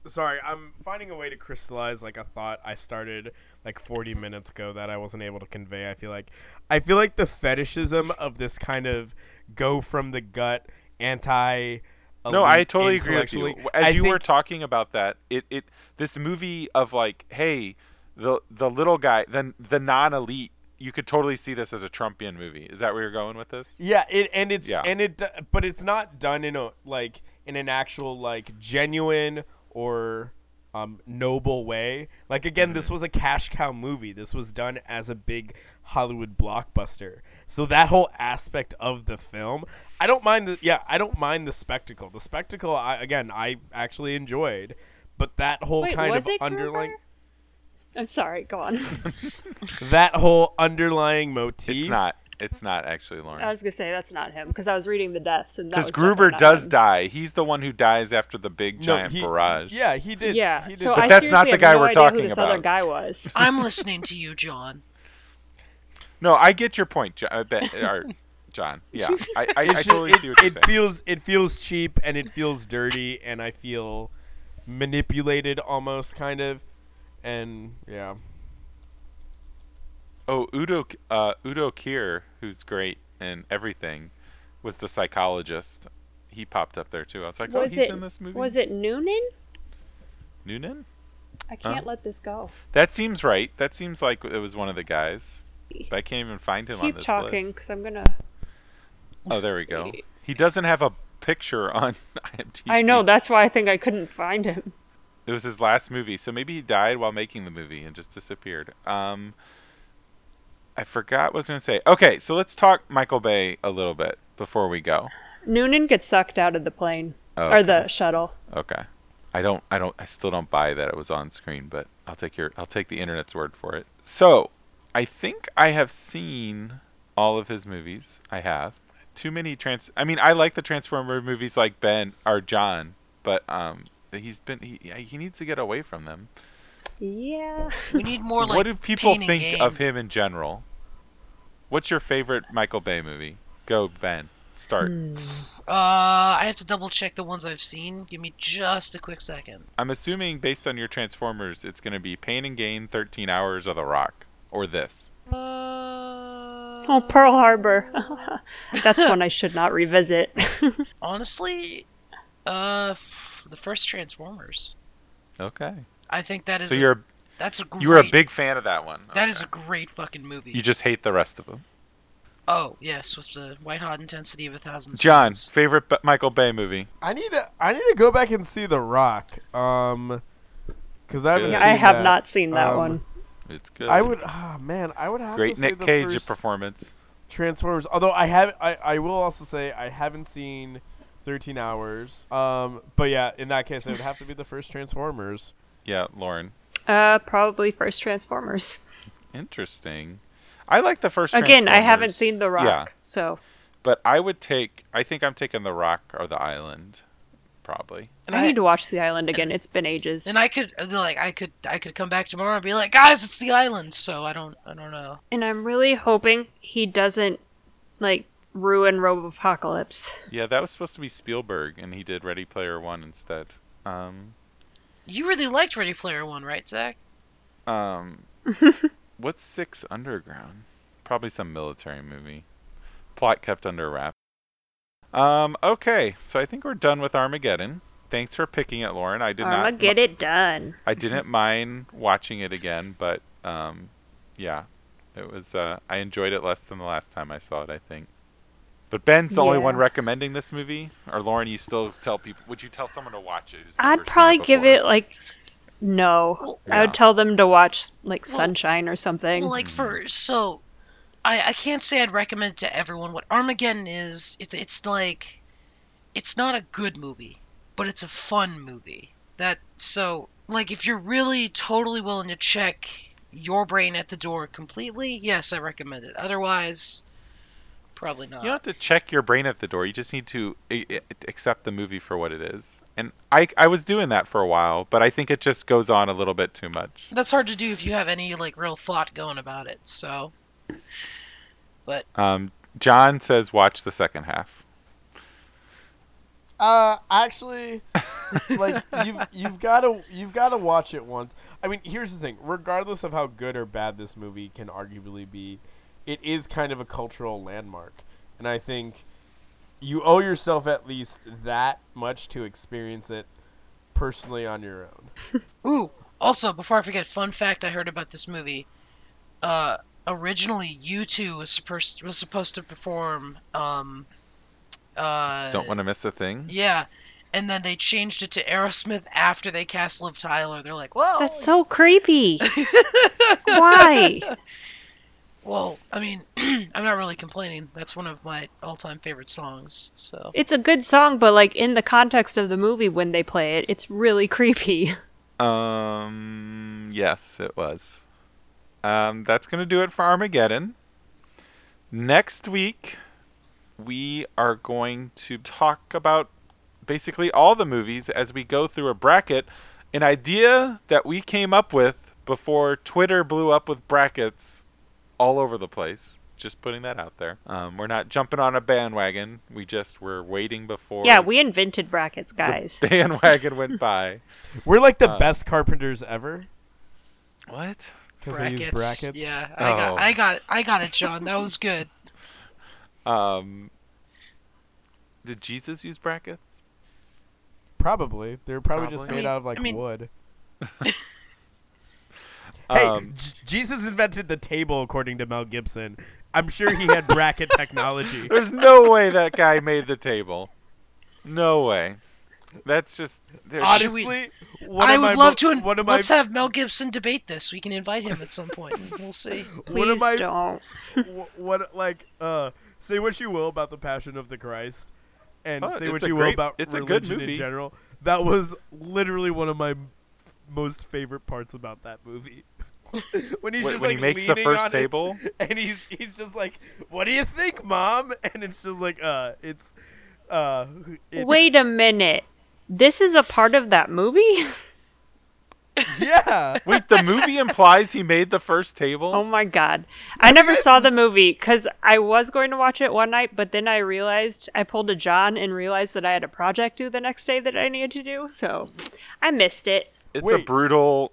Sorry, I'm finding a way to crystallize like a thought I started like 40 minutes ago that I wasn't able to convey. I feel like, I feel like the fetishism of this kind of go from the gut anti. No, I totally agree with you. As I you were talking about that, it, it this movie of like, hey, the the little guy, the the non elite, you could totally see this as a Trumpian movie. Is that where you're going with this? Yeah, it and it's Yeah. and it, but it's not done in a like in an actual like genuine or um, noble way. Like again, this was a cash cow movie. This was done as a big Hollywood blockbuster. So that whole aspect of the film, I don't mind the yeah, I don't mind the spectacle. The spectacle, I, again, I actually enjoyed, but that whole Wait, kind of underlying Gruber? I'm sorry. Go on. (laughs) that whole underlying motif. It's not. It's not actually Lauren. I was gonna say that's not him because I was reading the deaths and that Because Gruber does him. die. He's the one who dies after the big No, giant he- barrage. Yeah, he did. Yeah. he did So But I that's not the guy no we're talking who this about. Other guy was. (laughs) I'm listening to you, John. No, I get your point, Jo- I bet, uh, or, John. (laughs) Yeah, I, I, I totally it, see what you're it saying. feels it feels cheap and it feels dirty and I feel manipulated almost kind of and yeah. Oh, Udo uh, Udo Kier, who's great and everything, was the psychologist. He popped up there too. I was like, oh, was he's in this movie. Was it Noonan? Noonan? I can't let this go. That seems right. That seems like it was one of the guys. But I can't even find him on Keep this talking because I'm gonna. Oh, there we go. He doesn't have a picture (laughs) on IMDb. I know that's why I think I couldn't find him. It was his last movie, so maybe he died while making the movie and just disappeared. Um, I forgot what I was going to say. Okay, so let's talk Michael Bay a little bit before we go. Noonan gets sucked out of the plane Oh, or the shuttle. Okay. I don't I don't I still don't buy that it was on screen, but I'll take your I'll take the internet's word for it. So, I think I have seen all of his movies. I have. Too many trans I mean, I like the Transformer movies like Ben or John, but um he's been he he needs to get away from them. Yeah. We need more like what do people pain think gain. of him in general? What's your favorite Michael Bay movie? Go Ben. Start. Uh, I have to double check the ones I've seen. Give me just a quick second. I'm assuming based on your Transformers, it's going to be Pain and Gain, 13 Hours, or The Rock, or this. Uh, Oh, Pearl Harbor. (laughs) That's one I should not revisit. (laughs) honestly, uh, the first Transformers. Okay. I think that is. So a- you're that's a great. you were a big fan of that one. That is a great fucking movie. You just hate the rest of them. Oh yes, with the white hot intensity of a thousand. John, suns. favorite B- Michael Bay movie? I need to I need to go back and see The Rock. Um, because I haven't. Yeah, seen I have that. not seen that Um, one. It's good. I would. Ah, man, I would have Great to say Nick the Cage first performance. Transformers. Although I have, I, I will also say I haven't seen Thirteen Hours. Um, but yeah, in that case, it would have to be the first Transformers. Yeah, Lauren. Uh, probably first Transformers. Interesting. I like the first. Again, I haven't seen The Rock, Yeah, so but I would take. I think I'm taking The Rock or The Island, probably. And I need to watch The Island again. It's been ages. And I could like I could I could come back tomorrow and be like, guys, it's the island. So I don't I don't know. And I'm really hoping he doesn't like ruin Robopocalypse. Yeah, that was supposed to be Spielberg, and he did Ready Player One instead. Um, You really liked Ready Player One, right, Zach? um, (laughs) what's Six Underground? Probably some military movie. Plot kept under wrap. Um, okay, so I think we're done with Armageddon. Thanks for picking it, Lauren. I did I'ma not. get it done. I didn't (laughs) mind watching it again, but um, yeah, it was. Uh, I enjoyed it less than the last time I saw it. I think. But Ben's the only one recommending this movie, or Lauren, you still tell people? Would you tell someone to watch it? who's never seen I'd probably give it like no. Well, I would tell them to watch like Well- Sunshine or something. Well, like for so, I I can't say I'd recommend it to everyone. What Armageddon is, it's it's like, it's not a good movie, but it's a fun movie. That so like if you're really totally willing to check your brain at the door completely, yes, I recommend it. Otherwise, probably not. You don't have to check your brain at the door. You just need to i- i- accept the movie for what it is. And I, I was doing that for a while, but I think it just goes on a little bit too much. That's hard to do if you have any like real thought going about it. So, Um, John says watch the second half. Uh, actually, (laughs) like you've you've got to you've got to watch it once. I mean, here's the thing: regardless of how good or bad this movie can arguably be, it is kind of a cultural landmark, and I think you owe yourself at least that much to experience it personally on your own. (laughs) Ooh, also, before I forget, fun fact I heard about this movie. Uh, originally, U2 was supposed was supposed to perform. Um, uh, Don't want to miss a thing. Yeah, and then they changed it to Aerosmith after they cast Liv Tyler. They're like, whoa. That's so creepy. (laughs) Why? (laughs) Well, I mean, (clears throat) I'm not really complaining. That's one of my all-time favorite songs. So. It's a good song, but like in the context of the movie when they play it, it's really (laughs) creepy. Um, yes, it was. Um, that's going to do it for Armageddon. Next week, we are going to talk about basically all the movies as we go through a bracket. An idea that we came up with before Twitter blew up with brackets all over the place. Just putting that out there. Um, we're not jumping on a bandwagon. We just were waiting before Yeah, we invented brackets, guys. the (laughs) bandwagon went (laughs) by. We're like the Uh, best carpenters ever What? because they use Brackets. brackets. Yeah, I Oh. got, I got, I got it, John. That was good. (laughs) Um, did Jesus use brackets? Probably. They're probably, just made I mean- out of like I mean- wood. Hey, Um, J- Jesus invented the table according to Mel Gibson. I'm sure he had bracket technology. (laughs) There's no way that guy made the table. No way. That's just there's Should we- Honestly, one I of my would love mo- to. In- one of my let's have Mel Gibson debate this. We can invite him at some point. (laughs) We'll see. one of Please my don't. (laughs) what like uh say what you will about the Passion of the Christ, and Oh, say what a you will about it's a good religion in general. That was literally one of my most favorite parts about that movie. (laughs) when he's when, just when like he makes the first on it, table. (laughs) and he's he's just like, "What do you think, mom?" (laughs) And it's just like, uh, it's uh, it, Wait a minute. This is a part of that movie? yeah. Wait, the movie implies he made the first table. Oh my god. I never saw the movie because I was going to watch it one night, but then I realized I pulled a John and realized that I had a project due the next day that I needed to do, so I missed it. It's a brutal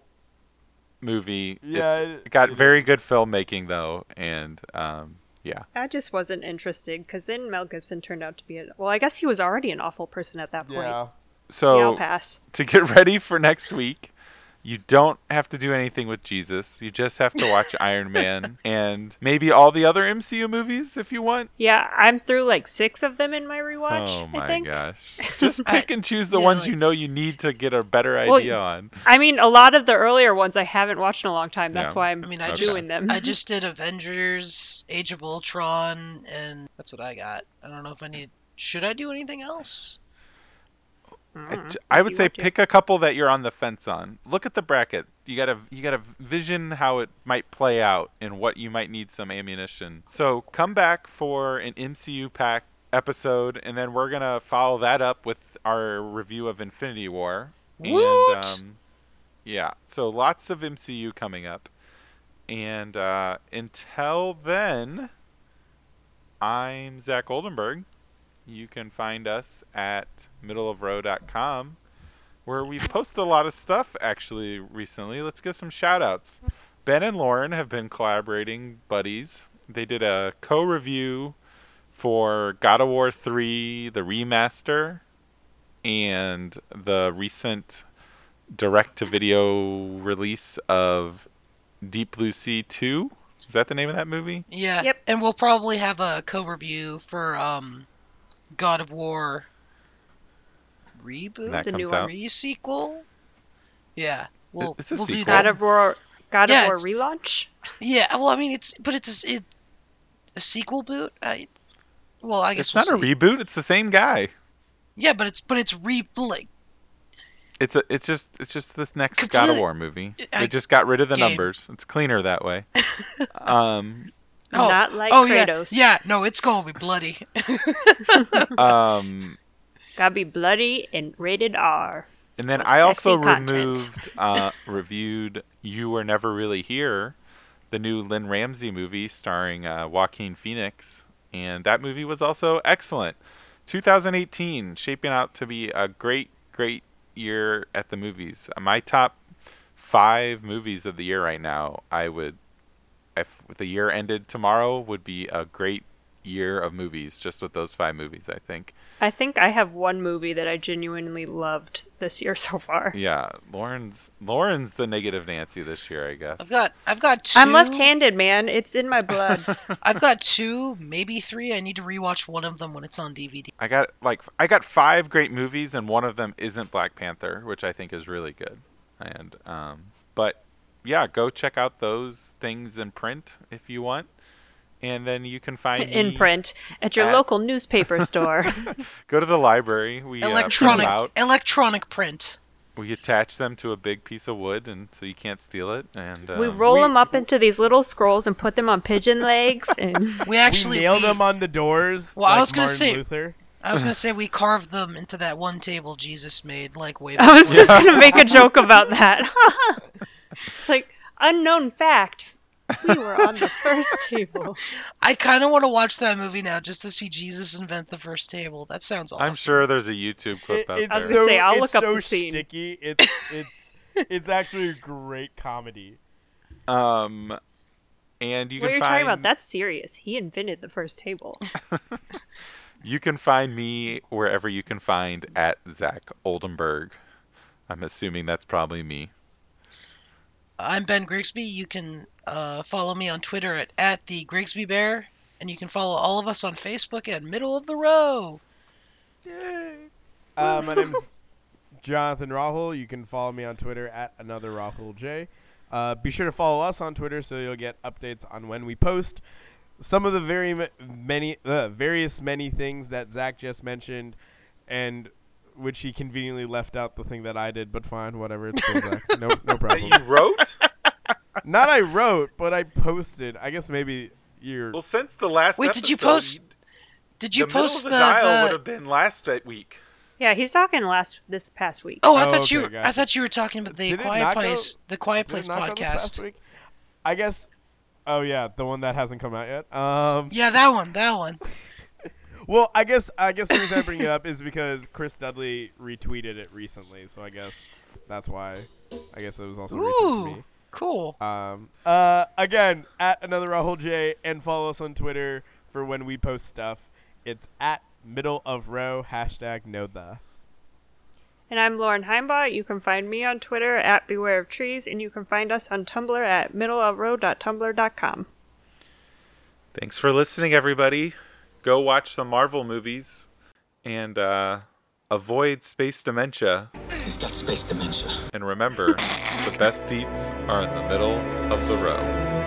movie. Yeah, It's- it- it got it very is. good filmmaking though, and um, yeah. I just wasn't interested because then Mel Gibson turned out to be a well. I guess he was already an awful person at that point. Yeah. Yeah, So I'll pass. to get ready for next week, you don't have to do anything with Jesus. You just have to watch (laughs) Iron Man and maybe all the other MCU movies if you want. Yeah, I'm through like six of them in my rewatch. oh I my think. gosh. (laughs) Just I- pick and choose the yeah, ones like- you know you need to get a better Well, idea on. I mean, a lot of the earlier ones I haven't watched in a long time. That's Yeah. why I'm I mean, I Okay. just doing them. I (laughs) just did Avengers, Age of Ultron, and that's what I got. I don't know if I need. Should I do anything else? I Mm, would say pick a couple that you're on the fence on. Look at the bracket. You gotta you gotta vision how it might play out and what you might need some ammunition. So come back for an MCU pack episode, and then we're gonna follow that up with our review of Infinity War. Woot! And um, yeah, so lots of MCU coming up. And uh, until then, I'm Zach Oldenburg. You can find us at middleofrow.com where we've posted a lot of stuff actually recently. Let's give some shout outs. Ben and Lauren have been collaborating buddies. They did a co review for God of War 3, the remaster, and the recent direct to video release of Deep Blue Sea 2. Is that the name of that movie? Yeah. Yep. And we'll probably have a co-review for um, God of War reboot, That The new re sequel. Yeah. We'll, It's a we'll do sequel. that. God of War, God Yeah, of War relaunch. Yeah. Well, I mean, it's but it's a, it, a sequel boot. I, well, I guess It's we'll not a reboot, it's the same guy. Yeah, but it's but it's re like It's a, it's just it's just this next God of War movie. I- They just got rid of the Game. numbers. It's cleaner that way. (laughs) um, oh Not like oh Kratos. yeah yeah no it's gonna be bloody. (laughs) um, Gotta be bloody and rated R. and then I also content. removed, uh, reviewed "You Were Never Really Here," the new Lynne Ramsay movie starring uh, Joaquin Phoenix, and that movie was also excellent. 2018 shaping out to be a great, great year at the movies. My top five movies of the year right now, I would, if the year ended tomorrow, would be a great year of movies just with those five movies. I think. I think I have one movie that I genuinely loved this year (laughs) so far. Yeah, Lauren's Lauren's the negative Nancy this year, I guess. I've got I've got 2 I'm left-handed, man. It's in my blood. (laughs) I've got two, maybe three. I need to rewatch one of them when it's on DVD. I got like I got five great movies, and one of them isn't Black Panther, which I think is really good. And um, but yeah, go check out those things in print if you want, and then you can find in me- print at your at- local newspaper store. (laughs) Go to the library. We uh, print electronic them electronic print. We attach them to a big piece of wood, and so you can't steal it. And we um, roll we- them up into these little scrolls and put them on pigeon legs. (laughs) And We actually we nail we- them on the doors. Well, I was gonna say- Luther. I was gonna (laughs) say we carved them into that one table Jesus made, like way I was just gonna make a joke about that. It's like unknown fact. We were on the first table. (laughs) I kind of want to watch that movie now just to see Jesus invent the first table. That sounds awesome. I'm sure there's a YouTube clip It- out it's I was gonna say, I'll it's look up so the scene. sticky. It's (laughs) it's it's actually a great comedy. Um, and you what can you're find talking about? That's serious. He invented the first table. (laughs) You can find me wherever you can find at Zach Oldenburg. I'm assuming that's probably me. I'm Ben Grigsby. You can uh, follow me on Twitter at, at the Grigsby Bear, and you can follow all of us on Facebook at Middle of the Row. Uh, my name's (laughs) Jonathan Rahul. You can follow me on Twitter at another Rahul J. Uh, be sure to follow us on Twitter so you'll get updates on when we post. Some of the very many, uh, various many things that Zach just mentioned, and which he conveniently left out the thing that I did, but fine, whatever. It's cool, Zach. No, no (laughs) That problem. you wrote? Not I wrote, but I posted. I guess maybe you're. well, since the last Wait, did you post Did you the post middle of the, dial the- would have been last week. Yeah, he's talking last this past week. Oh, I Oh, thought you. okay, I thought you were talking about the Did Quiet not go- Place, the Quiet Did it Place not go this past podcast. week? I guess. Oh yeah, the one that hasn't come out yet. Um. Yeah, that one. That one. Well, I guess I guess the reason I bring it up is because Chris Dudley retweeted it recently, so I guess that's why. I guess it was also recent for me. cool. Um, uh, again, at another Rahul J, and follow us on Twitter for when we post stuff. It's at middle of row hashtag know the. And I'm Lauren Heimbaugh. You can find me on Twitter at Beware of Trees, and you can find us on Tumblr at middleofrow.tumblr.com. Thanks for listening, everybody. Go watch some Marvel movies and uh, avoid space dementia. He's got space dementia. And remember, the best seats are in the middle of the row.